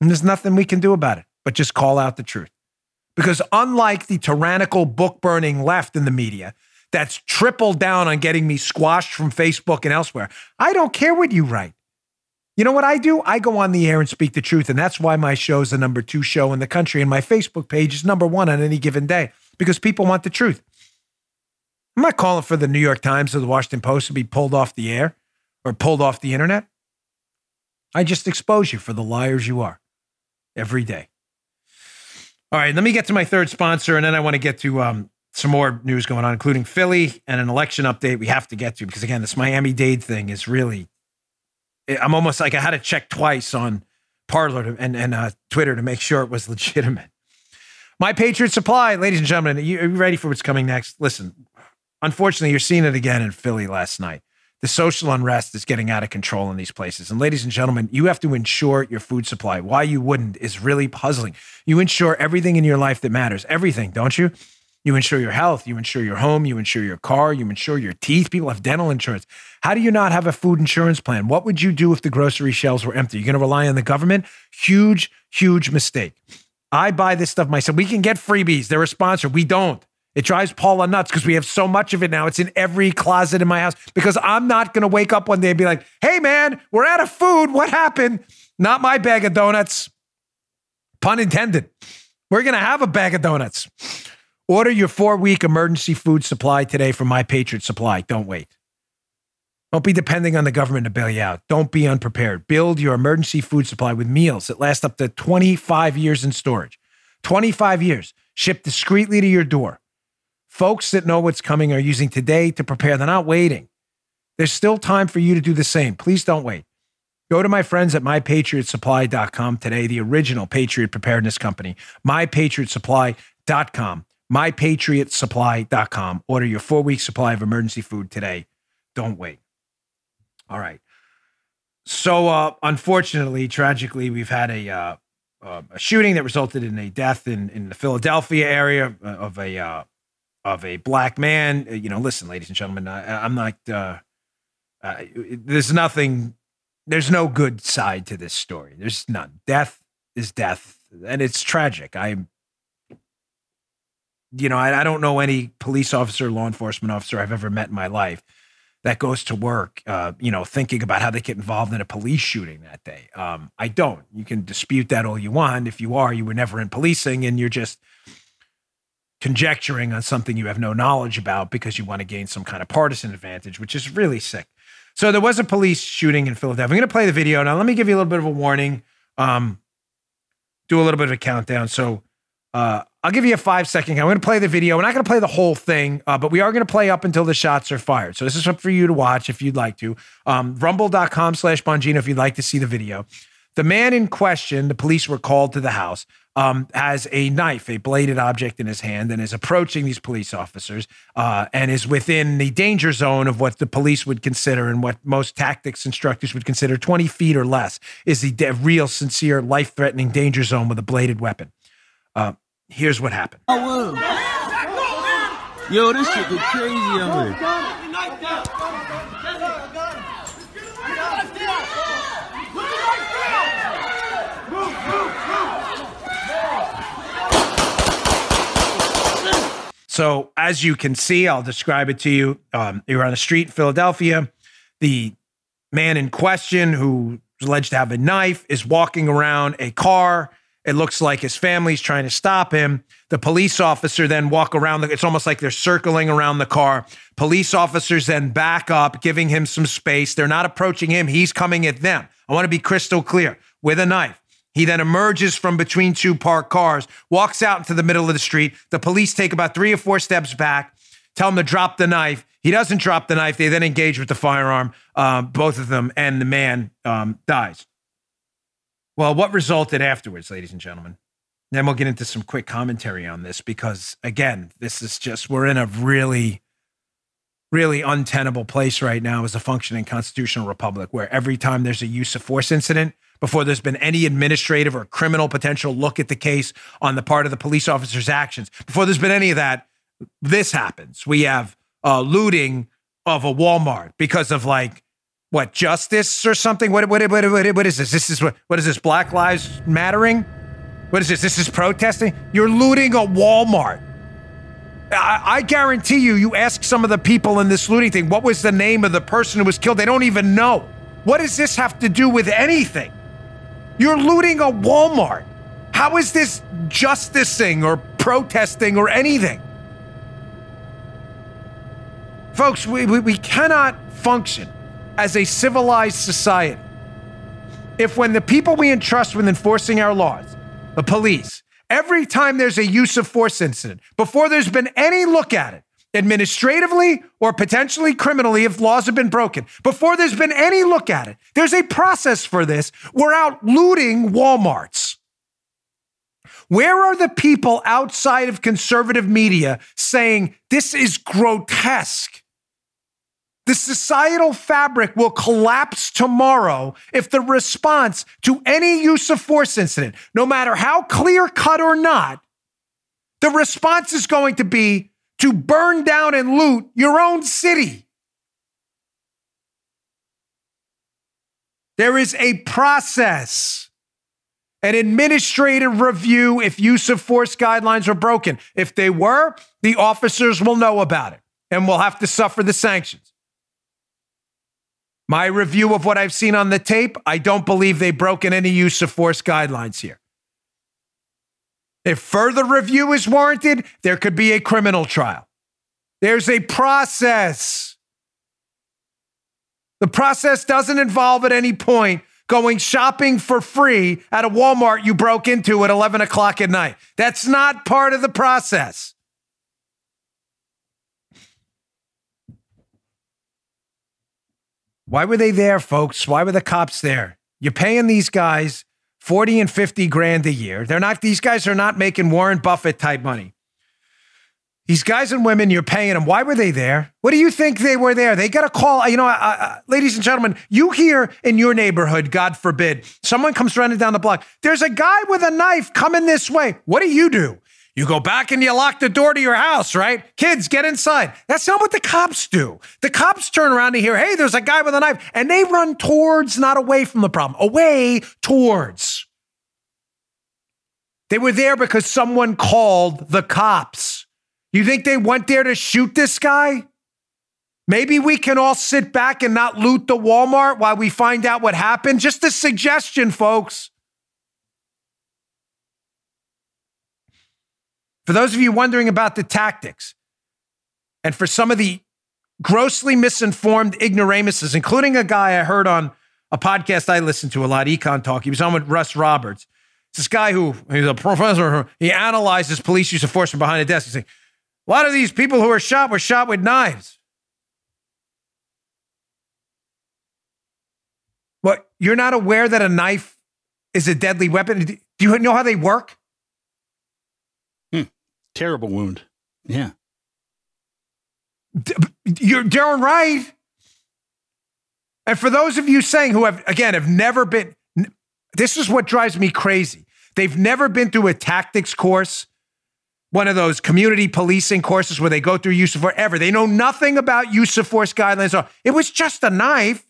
And there's nothing we can do about it but just call out the truth. Because unlike the tyrannical book burning left in the media, that's tripled down on getting me squashed from Facebook and elsewhere, I don't care what you write. You know what I do? I go on the air and speak the truth. And that's why my show is the number two show in the country. And my Facebook page is number one on any given day because people want the truth. I'm not calling for the New York Times or the Washington Post to be pulled off the air or pulled off the internet. I just expose you for the liars you are every day. All right, let me get to my third sponsor, and then I want to get to um, some more news going on, including Philly and an election update we have to get to because, again, this Miami Dade thing is really I'm almost like I had to check twice on Parler and, and uh, Twitter to make sure it was [LAUGHS] legitimate. My Patriot Supply, ladies and gentlemen, are you, are you ready for what's coming next? Listen, unfortunately, you're seeing it again in Philly last night. The social unrest is getting out of control in these places. And ladies and gentlemen, you have to ensure your food supply. Why you wouldn't is really puzzling. You ensure everything in your life that matters, everything, don't you? You insure your health, you insure your home, you insure your car, you insure your teeth. People have dental insurance. How do you not have a food insurance plan? What would you do if the grocery shelves were empty? You're going to rely on the government? Huge, huge mistake. I buy this stuff myself. We can get freebies. They're a sponsor. We don't. It drives Paula nuts because we have so much of it now. It's in every closet in my house because I'm not going to wake up one day and be like, hey, man, we're out of food. What happened? Not my bag of donuts. Pun intended. We're going to have a bag of donuts. Order your four week emergency food supply today from My Patriot Supply. Don't wait. Don't be depending on the government to bail you out. Don't be unprepared. Build your emergency food supply with meals that last up to 25 years in storage. 25 years, shipped discreetly to your door. Folks that know what's coming are using today to prepare. They're not waiting. There's still time for you to do the same. Please don't wait. Go to my friends at mypatriotsupply.com today, the original Patriot Preparedness Company, mypatriotsupply.com mypatriotsupply.com. Order your four week supply of emergency food today. Don't wait. All right. So, uh, unfortunately, tragically, we've had a, uh, uh, a shooting that resulted in a death in, in the Philadelphia area uh, of a uh, of a black man. Uh, you know, listen, ladies and gentlemen, I, am not. there's nothing. There's no good side to this story. There's none. Death is death, and it's tragic. I'm you know, I, I, don't know any police officer, law enforcement officer I've ever met in my life that goes to work, uh, you know, thinking about how they get involved in a police shooting that day. Um, I don't. You can dispute that all you want. If you are, you were never in policing and you're just conjecturing on something you have no knowledge about because you want to gain some kind of partisan advantage, which is really sick. So there was a police shooting in Philadelphia. I'm going to play the video now. Let me give you a little bit of a warning. Um, do a little bit of a countdown. So uh, I'll give you a five second. I'm going to play the video. We're not going to play the whole thing, uh, but we are going to play up until the shots are fired. So this is up for you to watch if you'd like to. Um, rumble.com slash Bongino if you'd like to see the video. The man in question, the police were called to the house, um, has a knife, a bladed object in his hand, and is approaching these police officers uh, and is within the danger zone of what the police would consider and what most tactics instructors would consider 20 feet or less is the de- real, sincere, life threatening danger zone with a bladed weapon. Uh, here's what happened. Yo, this shit get crazy. So, as you can see, I'll describe it to you. Um, you're on a street in Philadelphia. The man in question, who's alleged to have a knife, is walking around a car. It looks like his family's trying to stop him. The police officer then walk around. The, it's almost like they're circling around the car. Police officers then back up, giving him some space. They're not approaching him. He's coming at them. I want to be crystal clear with a knife. He then emerges from between two parked cars, walks out into the middle of the street. The police take about three or four steps back, tell him to drop the knife. He doesn't drop the knife. They then engage with the firearm, uh, both of them, and the man um, dies. Well, what resulted afterwards, ladies and gentlemen? Then we'll get into some quick commentary on this because, again, this is just, we're in a really, really untenable place right now as a functioning constitutional republic where every time there's a use of force incident, before there's been any administrative or criminal potential look at the case on the part of the police officer's actions. Before there's been any of that, this happens. We have uh, looting of a Walmart because of like what justice or something. What what what what, what is this? This is what what is this? Black Lives Mattering? What is this? This is protesting. You're looting a Walmart. I, I guarantee you, you ask some of the people in this looting thing, what was the name of the person who was killed? They don't even know. What does this have to do with anything? You're looting a Walmart. How is this justicing or protesting or anything? Folks, we, we, we cannot function as a civilized society if, when the people we entrust with enforcing our laws, the police, every time there's a use of force incident, before there's been any look at it, administratively or potentially criminally if laws have been broken. Before there's been any look at it, there's a process for this. We're out looting Walmarts. Where are the people outside of conservative media saying this is grotesque? The societal fabric will collapse tomorrow if the response to any use of force incident, no matter how clear cut or not, the response is going to be to burn down and loot your own city. There is a process, an administrative review if use of force guidelines are broken. If they were, the officers will know about it and will have to suffer the sanctions. My review of what I've seen on the tape, I don't believe they've broken any use of force guidelines here. If further review is warranted, there could be a criminal trial. There's a process. The process doesn't involve at any point going shopping for free at a Walmart you broke into at 11 o'clock at night. That's not part of the process. Why were they there, folks? Why were the cops there? You're paying these guys 40 and 50 grand a year. They're not, these guys are not making Warren Buffett type money. These guys and women, you're paying them. Why were they there? What do you think they were there? They got a call. You know, ladies and gentlemen, you hear in your neighborhood, God forbid, someone comes running down the block. There's a guy with a knife coming this way. What do you do? You go back and you lock the door to your house, right? Kids, get inside. That's not what the cops do. The cops turn around and hear, hey, there's a guy with a knife, and they run towards, not away from the problem, away towards. They were there because someone called the cops. You think they went there to shoot this guy? Maybe we can all sit back and not loot the Walmart while we find out what happened. Just a suggestion, folks. For those of you wondering about the tactics, and for some of the grossly misinformed ignoramuses, including a guy I heard on a podcast I listen to a lot, Econ Talk. He was on with Russ Roberts. It's this guy who he's a professor. He analyzes police use of force from behind a desk. He's saying, a lot of these people who were shot were shot with knives. What? You're not aware that a knife is a deadly weapon? Do you know how they work? Terrible wound. Yeah. You're darn right. And for those of you saying who have, again, have never been, this is what drives me crazy. They've never been through a tactics course, one of those community policing courses where they go through use of force ever. They know nothing about use of force guidelines. It was just a knife.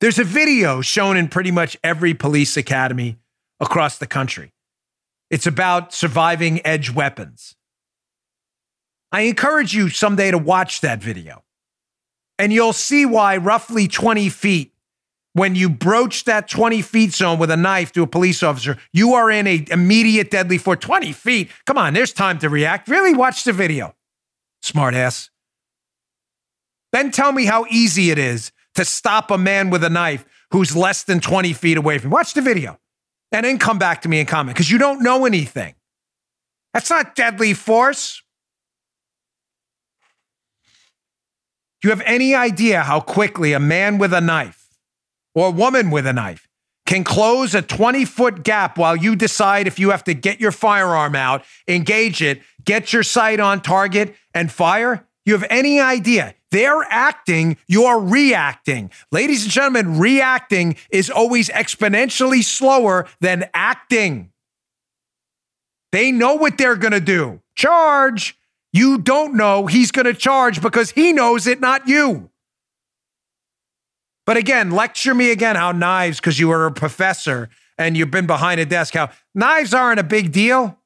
There's a video shown in pretty much every police academy across the country. It's about surviving edge weapons. I encourage you someday to watch that video. And you'll see why roughly 20 feet, when you broach that 20 feet zone with a knife to a police officer, you are in a immediate deadly for 20 feet. Come on, there's time to react. Really watch the video. Smartass. Then tell me how easy it is to stop a man with a knife who's less than 20 feet away from you. Watch the video and then come back to me and comment because you don't know anything. That's not deadly force. Do you have any idea how quickly a man with a knife or a woman with a knife can close a 20 foot gap while you decide if you have to get your firearm out, engage it, get your sight on target, and fire? You have any idea? They're acting, you're reacting. Ladies and gentlemen, reacting is always exponentially slower than acting. They know what they're going to do. Charge. You don't know he's going to charge because he knows it, not you. But again, lecture me again how knives, because you were a professor and you've been behind a desk, how knives aren't a big deal.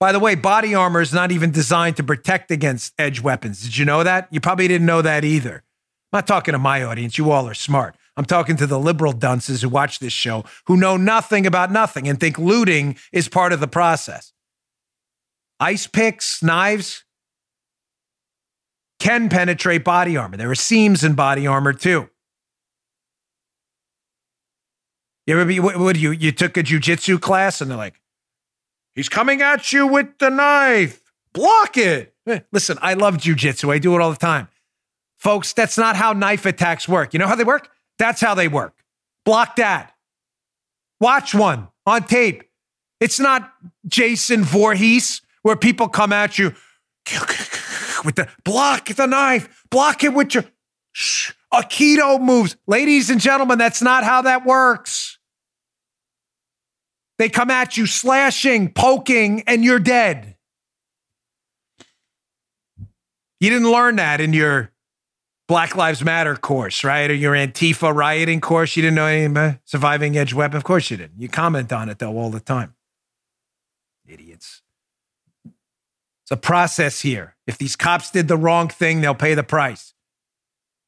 By the way, body armor is not even designed to protect against edge weapons. Did you know that? You probably didn't know that either. I'm not talking to my audience. You all are smart. I'm talking to the liberal dunces who watch this show who know nothing about nothing and think looting is part of the process ice picks, knives can penetrate body armor. There are seams in body armor too. You ever be, what, what you, you took a jujitsu class and they're like, he's coming at you with the knife. Block it. Eh, listen, I love jujitsu. I do it all the time. Folks, that's not how knife attacks work. You know how they work? That's how they work. Block that. Watch one on tape. It's not Jason Voorhees where people come at you with the block the knife, block it with your shh, Aikido moves. Ladies and gentlemen, that's not how that works. They come at you slashing, poking, and you're dead. You didn't learn that in your Black Lives Matter course, right? Or your Antifa rioting course. You didn't know anything about surviving edge weapon. Of course you didn't. You comment on it though all the time. Idiots. It's a process here. If these cops did the wrong thing, they'll pay the price.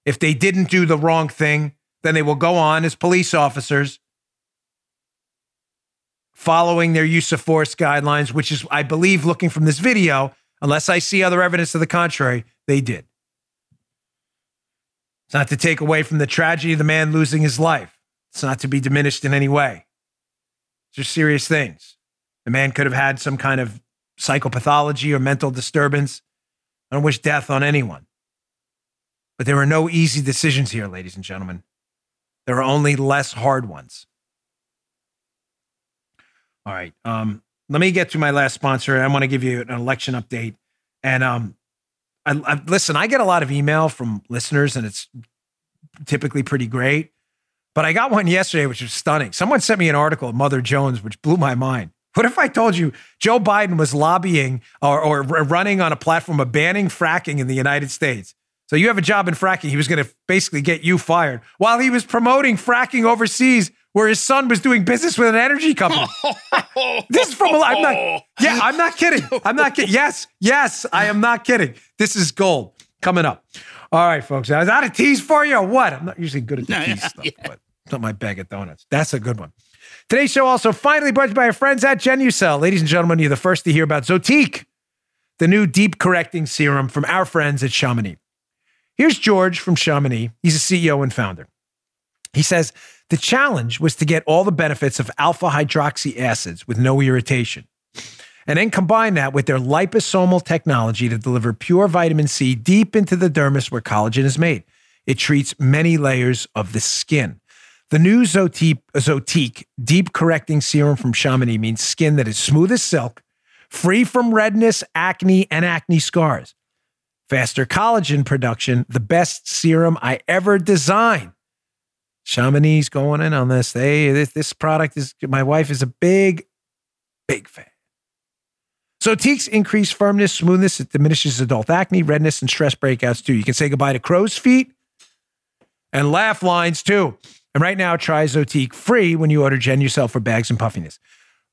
If they didn't do the wrong thing, then they will go on as police officers following their use of force guidelines, which is, I believe, looking from this video, unless I see other evidence to the contrary, they did. It's not to take away from the tragedy of the man losing his life. It's not to be diminished in any way. These are serious things. The man could have had some kind of psychopathology or mental disturbance. I don't wish death on anyone. But there are no easy decisions here, ladies and gentlemen. There are only less hard ones. All right. Um, let me get to my last sponsor. I want to give you an election update. And um, I, I, listen, I get a lot of email from listeners, and it's typically pretty great. But I got one yesterday, which was stunning. Someone sent me an article Mother Jones, which blew my mind. What if I told you Joe Biden was lobbying or, or running on a platform of banning fracking in the United States? So you have a job in fracking. He was going to basically get you fired while he was promoting fracking overseas, where his son was doing business with an energy company. [LAUGHS] this is from. I'm not. [LAUGHS] Yeah, I'm not kidding. I'm not kidding. Yes, yes, I am not kidding. This is gold coming up. All right, folks. Is that a tease for you or what? I'm not usually good at the tease stuff, yeah. but it's not my bag of donuts. That's a good one. Today's show also finally brought by our friends at Genucel. Ladies and gentlemen, you're the first to hear about Zotique, the new deep correcting serum from our friends at Chamonix. Here's George from Chamonix. He's a CEO and founder. He says the challenge was to get all the benefits of alpha hydroxy acids with no irritation, and then combine that with their liposomal technology to deliver pure vitamin C deep into the dermis where collagen is made. It treats many layers of the skin. The new Zotique, Zotique deep correcting serum from Chamonix means skin that is smooth as silk, free from redness, acne, and acne scars faster collagen production, the best serum I ever designed. Chamonix going in on this. They this, this product is my wife is a big, big fan. Zotique's increased firmness, smoothness, it diminishes adult acne, redness, and stress breakouts too. You can say goodbye to crow's feet and laugh lines too. And right now, try Zotique free when you order Genucel for bags and puffiness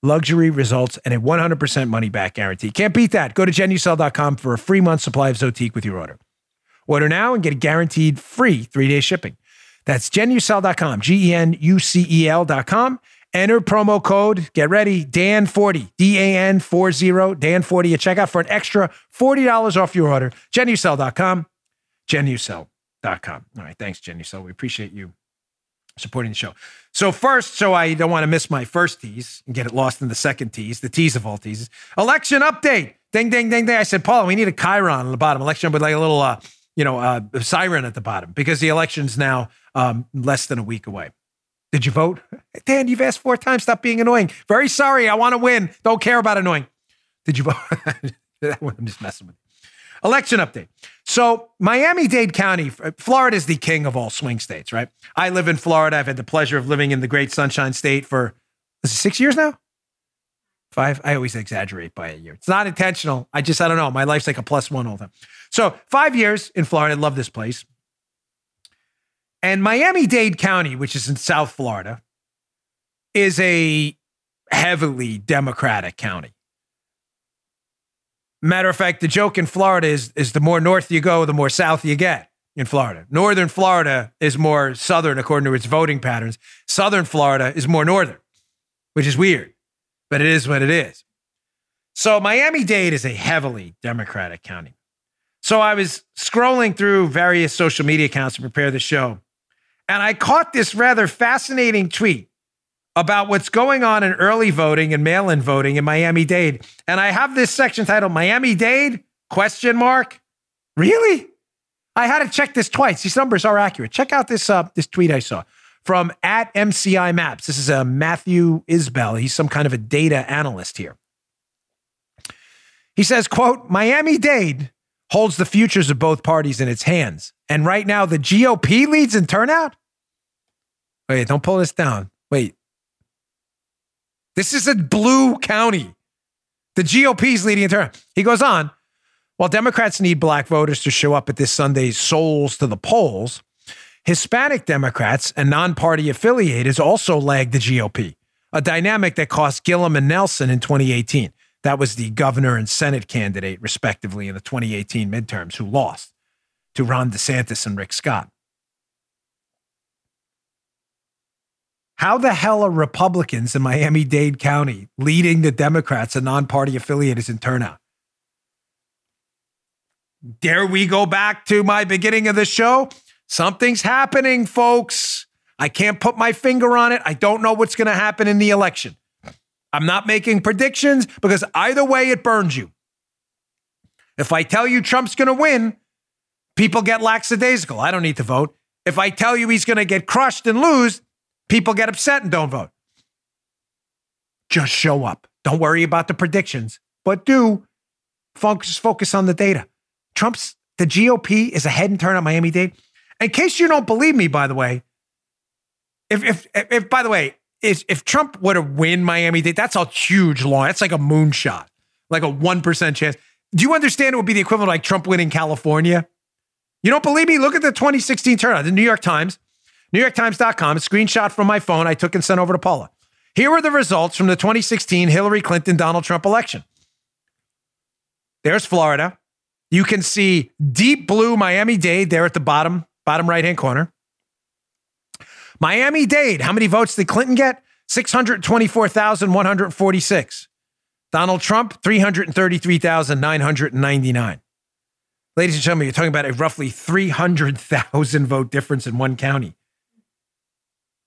luxury results, and a 100% money back guarantee. Can't beat that. Go to genucel.com for a free month supply of Zotique with your order. Order now and get a guaranteed free three day shipping. That's genucel.com, G E N U C E L.com. Enter promo code, get ready, Dan40, D A N 40, Dan40 at checkout for an extra $40 off your order. Genucel.com, genucel.com. All right, thanks, Genucel. We appreciate you supporting the show. So first, so I don't want to miss my first tease and get it lost in the second tease, the tease of all teases. Election update. Ding, ding, ding, ding. I said, Paul, we need a Chiron on the bottom. Election with like a little, uh, you know, uh, siren at the bottom because the election's now um, less than a week away. Did you vote? Dan, you've asked four times. Stop being annoying. Very sorry. I want to win. Don't care about annoying. Did you vote? [LAUGHS] I'm just messing with you. Election update. So, Miami Dade County, Florida is the king of all swing states, right? I live in Florida. I've had the pleasure of living in the great Sunshine State for six years now? Five? I always exaggerate by a year. It's not intentional. I just, I don't know. My life's like a plus one all the time. So, five years in Florida. I love this place. And Miami Dade County, which is in South Florida, is a heavily Democratic county. Matter of fact, the joke in Florida is, is the more north you go, the more south you get in Florida. Northern Florida is more southern according to its voting patterns. Southern Florida is more northern, which is weird, but it is what it is. So Miami Dade is a heavily Democratic county. So I was scrolling through various social media accounts to prepare the show, and I caught this rather fascinating tweet about what's going on in early voting and mail-in voting in Miami-Dade. And I have this section titled Miami-Dade question mark. Really? I had to check this twice. These numbers are accurate. Check out this uh, this tweet I saw from at MCI Maps. This is a Matthew Isbell. He's some kind of a data analyst here. He says, quote, Miami-Dade holds the futures of both parties in its hands. And right now the GOP leads in turnout? Wait, don't pull this down. Wait, this is a blue county. The GOP's leading in turn. He goes on, while Democrats need black voters to show up at this Sunday's Souls to the polls, Hispanic Democrats and non party affiliated also lagged the GOP, a dynamic that cost Gillum and Nelson in 2018. That was the governor and Senate candidate, respectively, in the 2018 midterms, who lost to Ron DeSantis and Rick Scott. How the hell are Republicans in Miami Dade County leading the Democrats and non party affiliates in turnout? Dare we go back to my beginning of the show? Something's happening, folks. I can't put my finger on it. I don't know what's going to happen in the election. I'm not making predictions because either way, it burns you. If I tell you Trump's going to win, people get lackadaisical. I don't need to vote. If I tell you he's going to get crushed and lose, People get upset and don't vote. Just show up. Don't worry about the predictions, but do focus, focus on the data. Trump's, the GOP is ahead in on Miami Dade. In case you don't believe me, by the way, if, if, if by the way, if, if Trump were to win Miami Dade, that's a huge line. That's like a moonshot, like a 1% chance. Do you understand it would be the equivalent of like Trump winning California? You don't believe me? Look at the 2016 turnout. The New York Times NewYorkTimes.com, a screenshot from my phone I took and sent over to Paula. Here are the results from the 2016 Hillary Clinton Donald Trump election. There's Florida. You can see deep blue Miami Dade there at the bottom, bottom right hand corner. Miami Dade, how many votes did Clinton get? 624,146. Donald Trump, 333,999. Ladies and gentlemen, you're talking about a roughly 300,000 vote difference in one county.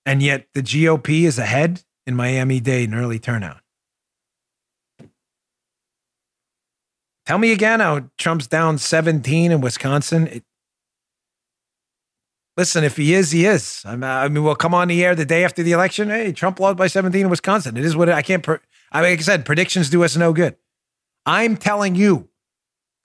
And yet the GOP is ahead in Miami Dade in early turnout. Tell me again how Trump's down 17 in Wisconsin. It, listen, if he is, he is. I'm, I mean, we'll come on the air the day after the election. Hey, Trump lost by 17 in Wisconsin. It is what I can't. I mean, like I said, predictions do us no good. I'm telling you,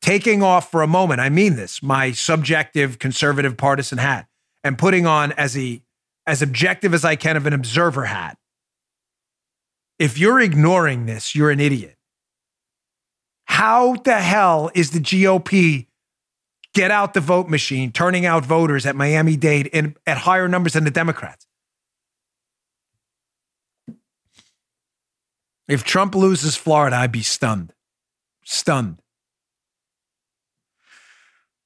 taking off for a moment, I mean this, my subjective conservative partisan hat, and putting on as a as objective as I can of an observer hat. If you're ignoring this, you're an idiot. How the hell is the GOP get out the vote machine, turning out voters at Miami Dade at higher numbers than the Democrats? If Trump loses Florida, I'd be stunned. Stunned.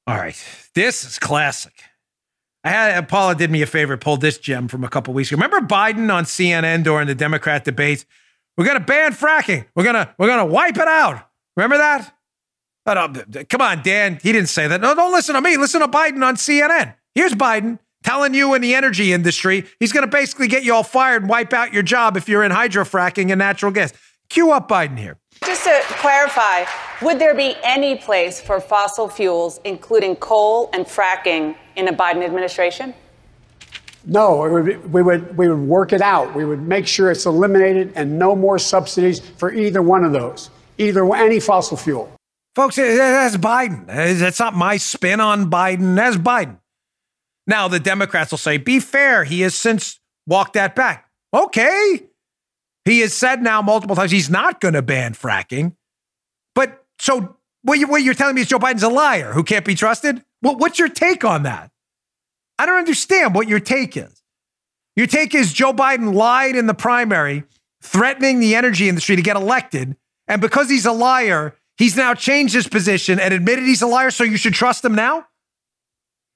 All right. This is classic. I had uh, Paula did me a favor, pulled this gem from a couple weeks ago. Remember Biden on CNN during the Democrat debates? We're gonna ban fracking. We're gonna we're gonna wipe it out. Remember that? But, uh, come on, Dan. He didn't say that. No, don't listen to me. Listen to Biden on CNN. Here's Biden telling you in the energy industry he's going to basically get you all fired and wipe out your job if you're in hydrofracking and natural gas. Cue up Biden here. Just to clarify, would there be any place for fossil fuels, including coal and fracking, in a Biden administration? No, would, we would we would work it out. We would make sure it's eliminated and no more subsidies for either one of those, either any fossil fuel. Folks, that's Biden. That's not my spin on Biden. That's Biden. Now, the Democrats will say, be fair. He has since walked that back. Okay. He has said now multiple times he's not going to ban fracking. But so what, you, you're telling me is Joe Biden's a liar who can't be trusted? Well, what's your take on that? I don't understand what your take is. Your take is Joe Biden lied in the primary, threatening the energy industry to get elected. And because he's a liar, he's now changed his position and admitted he's a liar. So you should trust him now?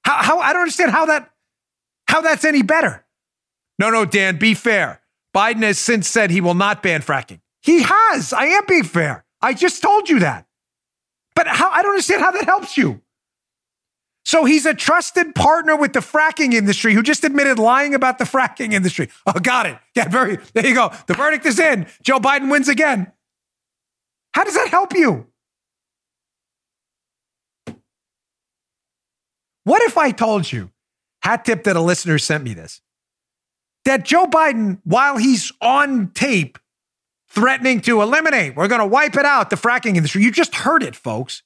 How, how I don't understand how that how that's any better. No, no, Dan, be fair. Biden has since said he will not ban fracking. He has. I am being fair. I just told you that. But how I don't understand how that helps you. So he's a trusted partner with the fracking industry who just admitted lying about the fracking industry. Oh, got it. Yeah, very. There you go. The verdict is in. Joe Biden wins again. How does that help you? What if I told you, hat tip that a listener sent me this, that Joe Biden, while he's on tape threatening to eliminate, we're going to wipe it out, the fracking industry, you just heard it, folks,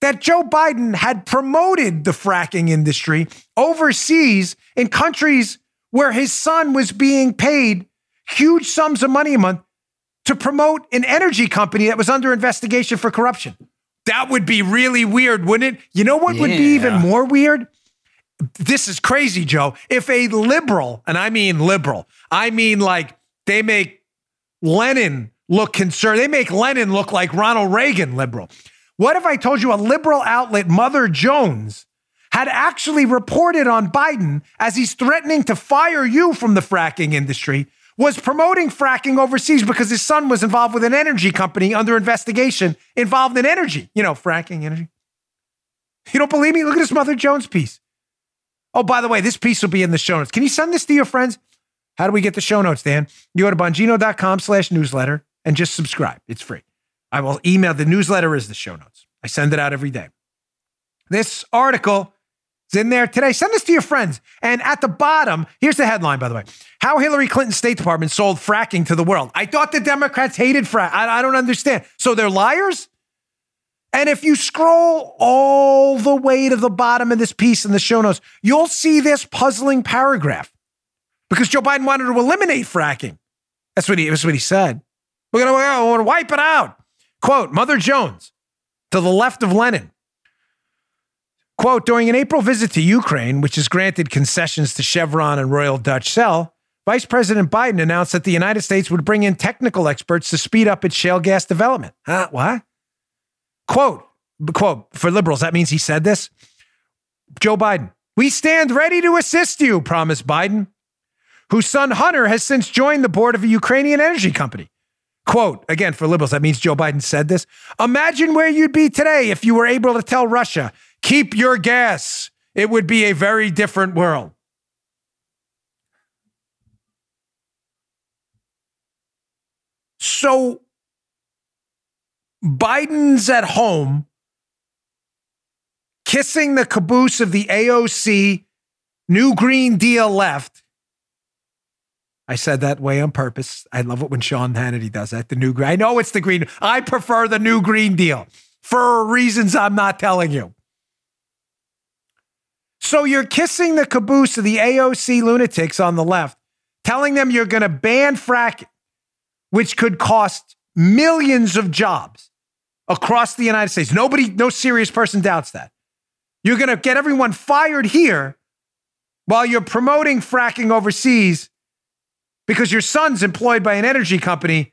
that Joe Biden had promoted the fracking industry overseas in countries where his son was being paid huge sums of money a month to promote an energy company that was under investigation for corruption. That would be really weird, wouldn't it? You know what yeah. would be even more weird? This is crazy, Joe. If a liberal, and I mean liberal, I mean like they make Lenin look concerned, they make Lenin look like Ronald Reagan liberal. What if I told you a liberal outlet, Mother Jones, had actually reported on Biden as he's threatening to fire you from the fracking industry was promoting fracking overseas because his son was involved with an energy company under investigation involved in energy. You know, fracking energy. You don't believe me? Look at this Mother Jones piece. Oh, by the way, this piece will be in the show notes. Can you send this to your friends? How do we get the show notes, Dan? You go to bongino.com slash newsletter and just subscribe. It's free. I will email the newsletter is the show notes. I send it out every day. This article it's in there today. Send this to your friends. And at the bottom, here's the headline, by the way How Hillary Clinton's State Department sold fracking to the world. I thought the Democrats hated fracking. I, don't understand. So they're liars? And if you scroll all the way to the bottom of this piece in the show notes, you'll see this puzzling paragraph because Joe Biden wanted to eliminate fracking. That's what he, that's what he said. We're going to wipe it out. Quote Mother Jones to the left of Lenin Quote During an April visit to Ukraine, which has granted concessions to Chevron and Royal Dutch Shell, Vice President Biden announced that the United States would bring in technical experts to speed up its shale gas development. Huh? What? Quote, quote, for liberals, that means he said this. Joe Biden, we stand ready to assist you, promised Biden. whose son Hunter has since joined the board of a Ukrainian energy company. Quote, again, for liberals, that means Joe Biden said this. Imagine where you'd be today if you were able to tell Russia, keep your gas. It would be a very different world. So Biden's at home kissing the caboose of the AOC New Green Deal left. I said that way on purpose. I love it when Sean Hannity does that. The new green. I know it's the green. I prefer the new Green Deal for reasons I'm not telling you. So you're kissing the caboose of the AOC lunatics on the left, telling them you're going to ban fracking, which could cost millions of jobs across the United States. Nobody, no serious person doubts that. You're going to get everyone fired here while you're promoting fracking overseas because your son's employed by an energy company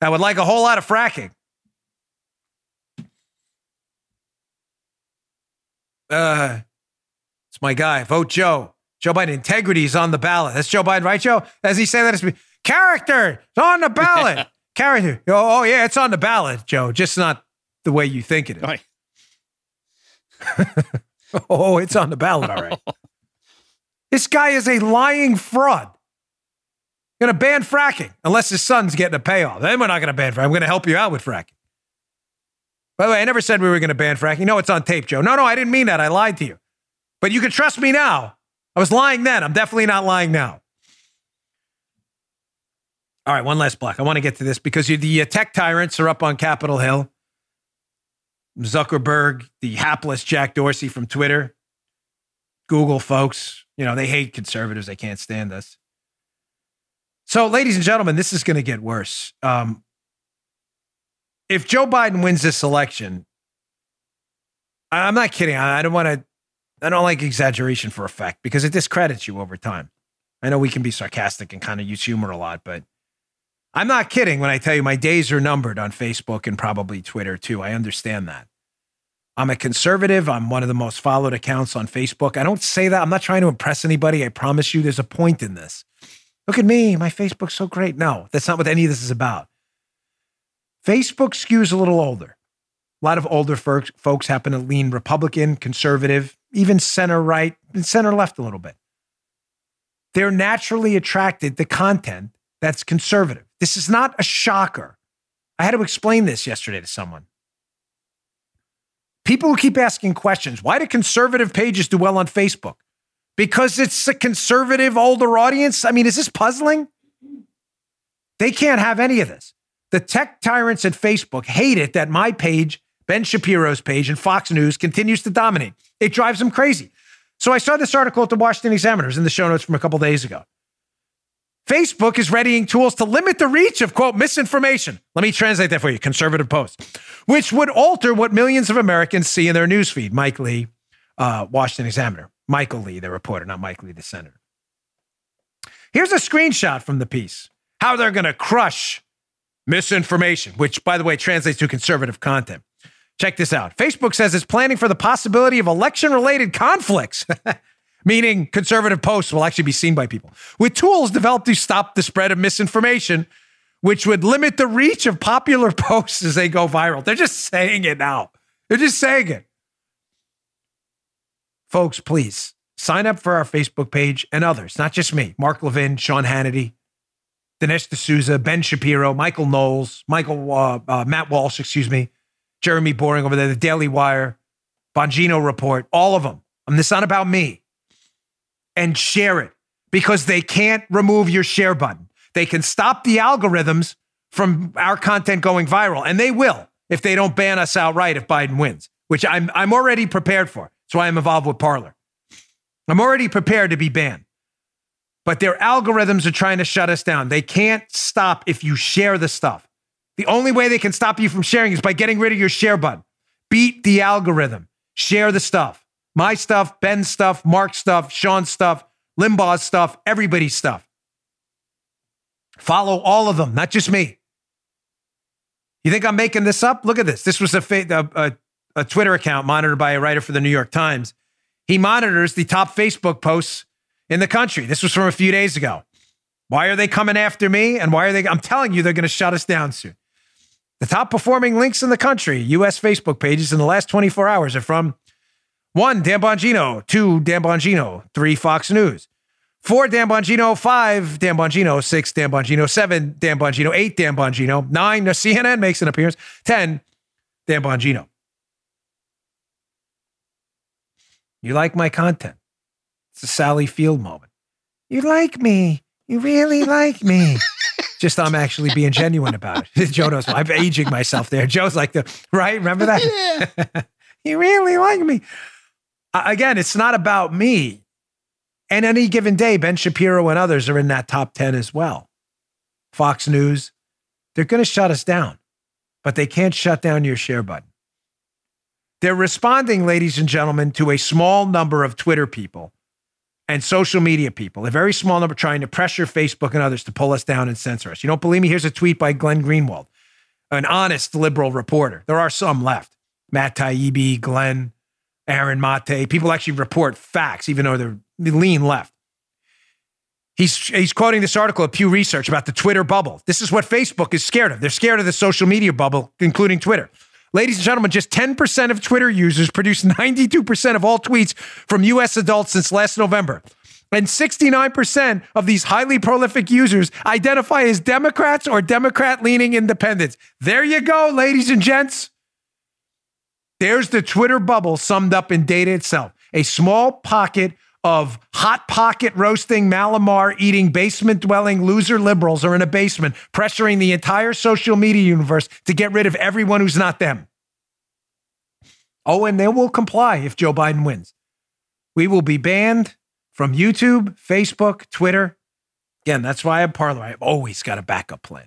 that would like a whole lot of fracking. Uh, my guy. Vote Joe. Joe Biden. Integrity is on the ballot. That's Joe Biden, right, Joe? As he say that, it's character. It's on the ballot. [LAUGHS] character. Oh, oh, yeah, it's on the ballot, Joe. Just not the way you think it is. Right. [LAUGHS] oh, it's on the ballot, all right. [LAUGHS] this guy is a lying fraud. Going to ban fracking unless his son's getting a payoff. Then we're not going to ban fracking. I'm going to help you out with fracking. By the way, I never said we were going to ban fracking. No, it's on tape, Joe. No, no, I didn't mean that. I lied to you. But you can trust me now. I was lying then. I'm definitely not lying now. All right, one last block. I want to get to this because the uh, tech tyrants are up on Capitol Hill. Zuckerberg, the hapless Jack Dorsey from Twitter, Google folks, you know, they hate conservatives. They can't stand us. So, ladies and gentlemen, this is going to get worse. Um, if Joe Biden wins this election, I'm not kidding. I don't want to, I don't like exaggeration for effect because it discredits you over time. I know we can be sarcastic and kind of use humor a lot, but I'm not kidding when I tell you my days are numbered on Facebook and probably Twitter too. I understand that. I'm a conservative. I'm one of the most followed accounts on Facebook. I don't say that. I'm not trying to impress anybody. I promise you there's a point in this. Look at me. My Facebook's so great. No, that's not what any of this is about. Facebook skews a little older. A lot of older folks happen to lean Republican, conservative, even center right, and center left a little bit. They're naturally attracted to content that's conservative. This is not a shocker. I had to explain this yesterday to someone. People who keep asking questions why do conservative pages do well on Facebook? Because it's a conservative older audience? I mean, is this puzzling? They can't have any of this. The tech tyrants at Facebook hate it that my page, Ben Shapiro's page, and Fox News continues to dominate. It drives them crazy. So I saw this article at the Washington Examiners in the show notes from a couple days ago. Facebook is readying tools to limit the reach of, quote, misinformation. Let me translate that for you, conservative post, which would alter what millions of Americans see in their newsfeed. Mike Lee, uh, Washington Examiner. Michael Lee, the reporter, not Mike Lee, the senator. Here's a screenshot from the piece how they're going to crush misinformation, which, by the way, translates to conservative content. Check this out. Facebook says it's planning for the possibility of election related conflicts. [LAUGHS] meaning conservative posts will actually be seen by people, with tools developed to stop the spread of misinformation, which would limit the reach of popular [LAUGHS] posts as they go viral. They're just saying it now. They're just saying it. Folks, please sign up for our Facebook page and others, not just me, Mark Levin, Sean Hannity, Dinesh D'Souza, Ben Shapiro, Michael Knowles, Michael, uh, uh, Matt Walsh, excuse me, Jeremy Boring over there, the Daily Wire, Bongino Report, all of them. And this is not about me and share it because they can't remove your share button. They can stop the algorithms from our content going viral, and they will if they don't ban us outright if Biden wins, which I'm I'm already prepared for. That's why I'm involved with Parler. I'm already prepared to be banned. But their algorithms are trying to shut us down. They can't stop if you share the stuff. The only way they can stop you from sharing is by getting rid of your share button. Beat the algorithm. Share the stuff. My stuff, Ben's stuff, Mark's stuff, Sean's stuff, Limbaugh's stuff, everybody's stuff. Follow all of them, not just me. You think I'm making this up? Look at this. This was a, a, a, a Twitter account monitored by a writer for the New York Times. He monitors the top Facebook posts in the country. This was from a few days ago. Why are they coming after me? And why are they? I'm telling you, they're going to shut us down soon. The top performing links in the country, U.S. Facebook pages in the last 24 hours are from one, Dan Bongino, two, Dan Bongino, three, Fox News, four, Dan Bongino, five, Dan Bongino, six, Dan Bongino, seven, Dan Bongino, eight, Dan Bongino, nine, CNN makes an appearance, 10, Dan Bongino. You like my content. It's a Sally Field moment. You like me. You really like me. Just I'm actually being genuine about it. [LAUGHS] Joe knows I'm aging myself there. Joe's like the right. Remember that? Yeah. [LAUGHS] you really like me. Uh, again, it's not about me. And any given day, Ben Shapiro and others are in that top 10 as well. Fox News, they're going to shut us down, but they can't shut down your share button. They're responding, ladies and gentlemen, to a small number of Twitter people and social media people, a very small number trying to pressure Facebook and others to pull us down and censor us. You don't believe me? Here's a tweet by Glenn Greenwald, an honest liberal reporter. There are some left. Matt Taibbi, Glenn, Aaron Mate. People actually report facts, even though they're lean left. He's, he's quoting this article of Pew Research about the Twitter bubble. This is what Facebook is scared of. They're scared of the social media bubble, including Twitter. Ladies and gentlemen, just 10% of Twitter users produce 92% of all tweets from US adults since last November. And 69% of these highly prolific users identify as Democrats or Democrat leaning independents. There you go, ladies and gents. There's the Twitter bubble summed up in data itself. A small pocket of hot pocket roasting, Mallomar eating, basement dwelling loser liberals are in a basement, pressuring the entire social media universe to get rid of everyone who's not them. Oh, and they will comply if Joe Biden wins. We will be banned from YouTube, Facebook, Twitter. Again, that's why I'm Parler. I've always got a backup plan.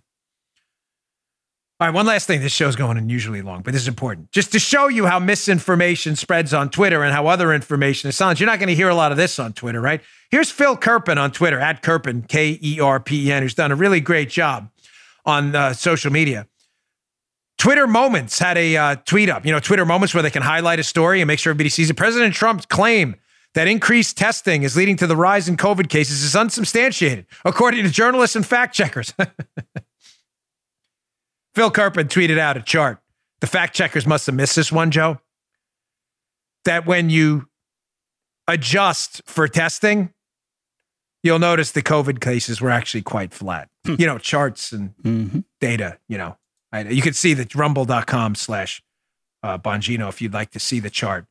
All right, one last thing. This show's going unusually long, but this is important. Just to show you how misinformation spreads on Twitter and how other information is silenced. You're not going to hear a lot of this on Twitter, right? Here's Phil Kerpen on Twitter, at Kerpen, K E R P E N, who's done a really great job on uh, social media. Twitter Moments had a uh, tweet up, you know, Twitter Moments where they can highlight a story and make sure everybody sees it. President Trump's claim that increased testing is leading to the rise in COVID cases is unsubstantiated, according to journalists and fact checkers. [LAUGHS] Phil Kerpen tweeted out a chart. The fact checkers must have missed this one, Joe. That when you adjust for testing, you'll notice the COVID cases were actually quite flat. Hmm. You know, charts and mm-hmm. data, you know. You can see the rumble.com slash uh, Bongino if you'd like to see the chart.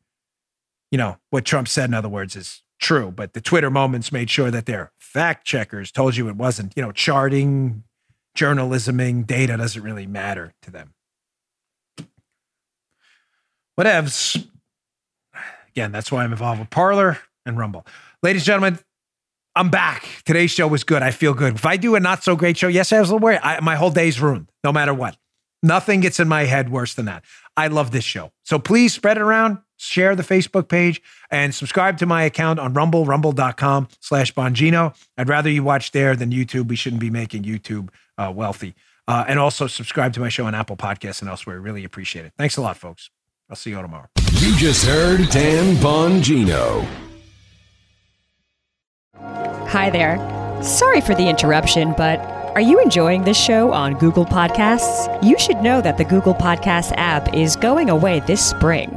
You know, what Trump said, in other words, is true, but the Twitter moments made sure that their fact checkers told you it wasn't, you know, charting, journalisming data doesn't really matter to them. Whatevs. Again, that's why I'm involved with Parler and Rumble. Ladies and gentlemen, I'm back. Today's show was good. I feel good. If I do a not so great show, yes, I was a little worried. I, my whole day's ruined, no matter what. Nothing gets in my head worse than that. I love this show. So please spread it around, share the Facebook page, and subscribe to my account on Rumble, rumble.com slash Bongino. I'd rather you watch there than YouTube. We shouldn't be making YouTube uh, wealthy. Uh, and also subscribe to my show on Apple Podcasts and elsewhere. Really appreciate it. Thanks a lot, folks. I'll see you all tomorrow. You just heard Dan Bongino. Hi there. Sorry for the interruption, but are you enjoying this show on Google Podcasts? You should know that the Google Podcasts app is going away this spring.